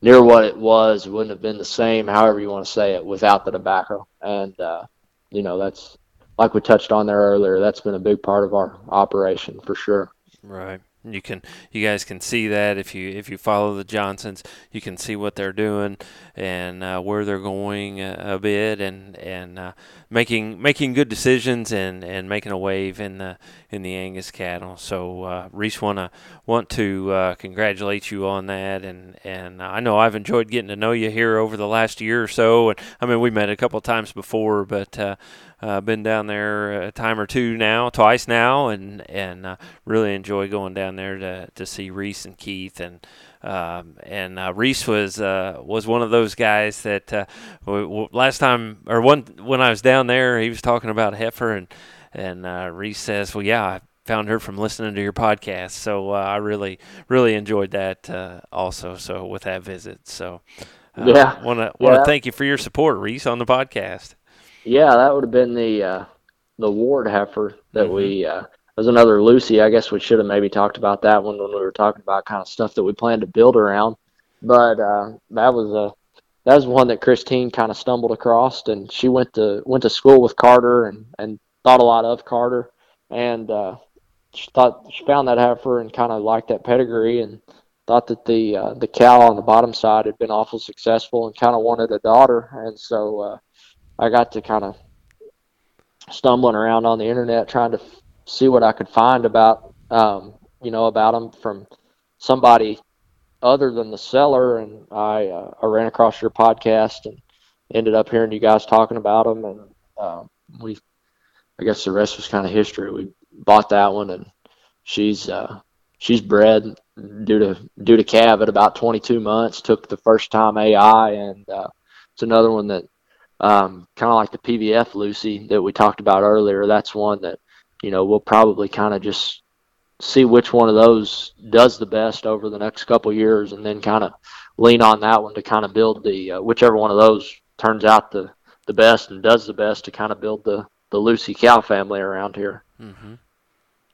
near what it was. Wouldn't have been the same, however you want to say it, without the tobacco. And uh, you know, that's like we touched on there earlier. That's been a big part of our operation for sure. Right. You can you guys can see that if you if you follow the Johnsons, you can see what they're doing and uh, where they're going a, a bit and and uh, making making good decisions and, and making a wave in the in the Angus cattle. So uh, Reese wanna want to uh, congratulate you on that and and I know I've enjoyed getting to know you here over the last year or so. And I mean we met a couple times before, but uh, uh, been down there a time or two now, twice now, and and uh, really enjoy going down there to, to see Reese and Keith and um, and uh, Reese was uh, was one of those guys that uh, last time or one when I was down there, he was talking about heifer and and uh, Reese says, well, yeah. I, found her from listening to your podcast. So uh, I really, really enjoyed that uh, also. So with that visit, so uh, yeah, want to want to thank you for your support, Reese, on the podcast. Yeah, that would have been the uh, the Ward heifer that mm-hmm. we. Uh, was another Lucy. I guess we should have maybe talked about that one when we were talking about kind of stuff that we plan to build around. But uh, that was a that was one that Christine kind of stumbled across, and she went to went to school with Carter and and thought a lot of Carter, and uh, she thought she found that heifer and kind of liked that pedigree and thought that the uh, the cow on the bottom side had been awful successful and kind of wanted a daughter, and so uh, I got to kind of stumbling around on the internet trying to f- see what I could find about um, you know about them from somebody other than the seller, and I uh, I ran across your podcast and ended up hearing you guys talking about them, and uh, we I guess the rest was kind of history. We bought that one, and she's uh, she's bred due to due to calve at about 22 months. Took the first time AI, and uh, it's another one that um, kind of like the PVF Lucy that we talked about earlier. That's one that you know we'll probably kind of just see which one of those does the best over the next couple years, and then kind of lean on that one to kind of build the uh, whichever one of those turns out the the best and does the best to kind of build the the Lucy cow family around here. Mm-hmm.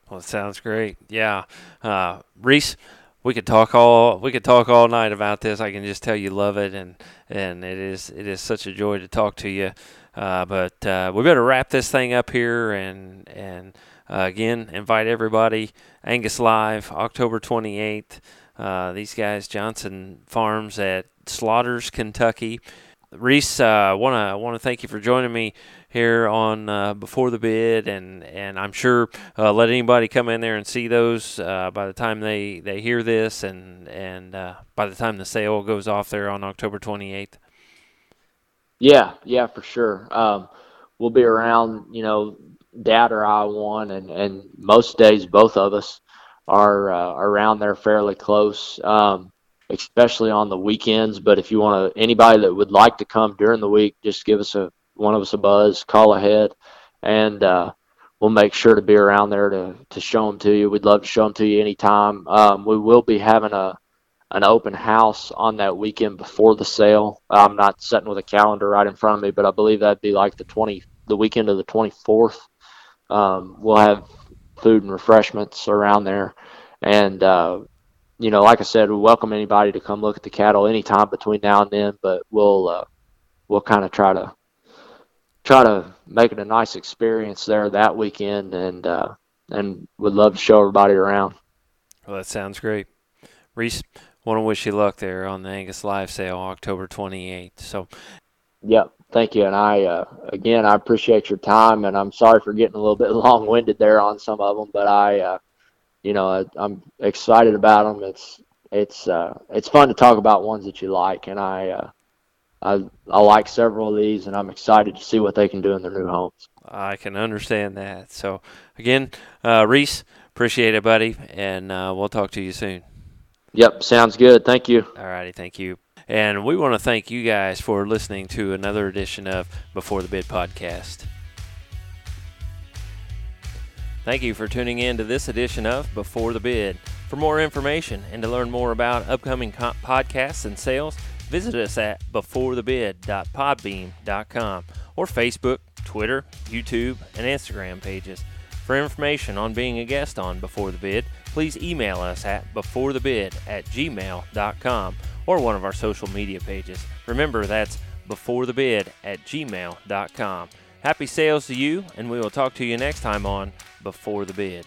Well, it sounds great. Yeah, uh, Reese, we could talk all we could talk all night about this. I can just tell you love it, and and it is it is such a joy to talk to you. Uh, but uh, we better wrap this thing up here, and and uh, again invite everybody. Angus Live, October 28th. Uh, these guys, Johnson Farms at Slaughters, Kentucky. Reese, uh, wanna wanna thank you for joining me here on uh, before the bid, and and I'm sure uh, let anybody come in there and see those uh, by the time they, they hear this, and and uh, by the time the sale goes off there on October 28th. Yeah, yeah, for sure. Um, we'll be around, you know, Dad or I one, and and most days both of us are uh, around there fairly close. Um, especially on the weekends. But if you want to, anybody that would like to come during the week, just give us a one of us a buzz, call ahead, and uh, we'll make sure to be around there to, to show them to you. We'd love to show them to you anytime. Um, we will be having a an open house on that weekend before the sale. I'm not sitting with a calendar right in front of me, but I believe that'd be like the 20 the weekend of the 24th. Um, we'll have food and refreshments around there, and uh, you know, like I said, we welcome anybody to come look at the cattle anytime between now and then. But we'll uh, we'll kind of try to try to make it a nice experience there that weekend, and uh, and would love to show everybody around. Well, that sounds great, Reese. Want to wish you luck there on the Angus Live Sale, October 28th. So, yep, thank you, and I uh, again I appreciate your time, and I'm sorry for getting a little bit long-winded there on some of them, but I, uh, you know, I, I'm excited about them. It's it's uh, it's fun to talk about ones that you like, and I uh, I I like several of these, and I'm excited to see what they can do in their new homes. I can understand that. So again, uh, Reese, appreciate it, buddy, and uh, we'll talk to you soon. Yep, sounds good. Thank you. All righty, thank you. And we want to thank you guys for listening to another edition of Before the Bid podcast. Thank you for tuning in to this edition of Before the Bid. For more information and to learn more about upcoming podcasts and sales, Visit us at beforethebid.podbean.com or Facebook, Twitter, YouTube, and Instagram pages. For information on being a guest on Before the Bid, please email us at beforethebid at gmail.com or one of our social media pages. Remember, that's beforethebid at gmail.com. Happy sales to you, and we will talk to you next time on Before the Bid.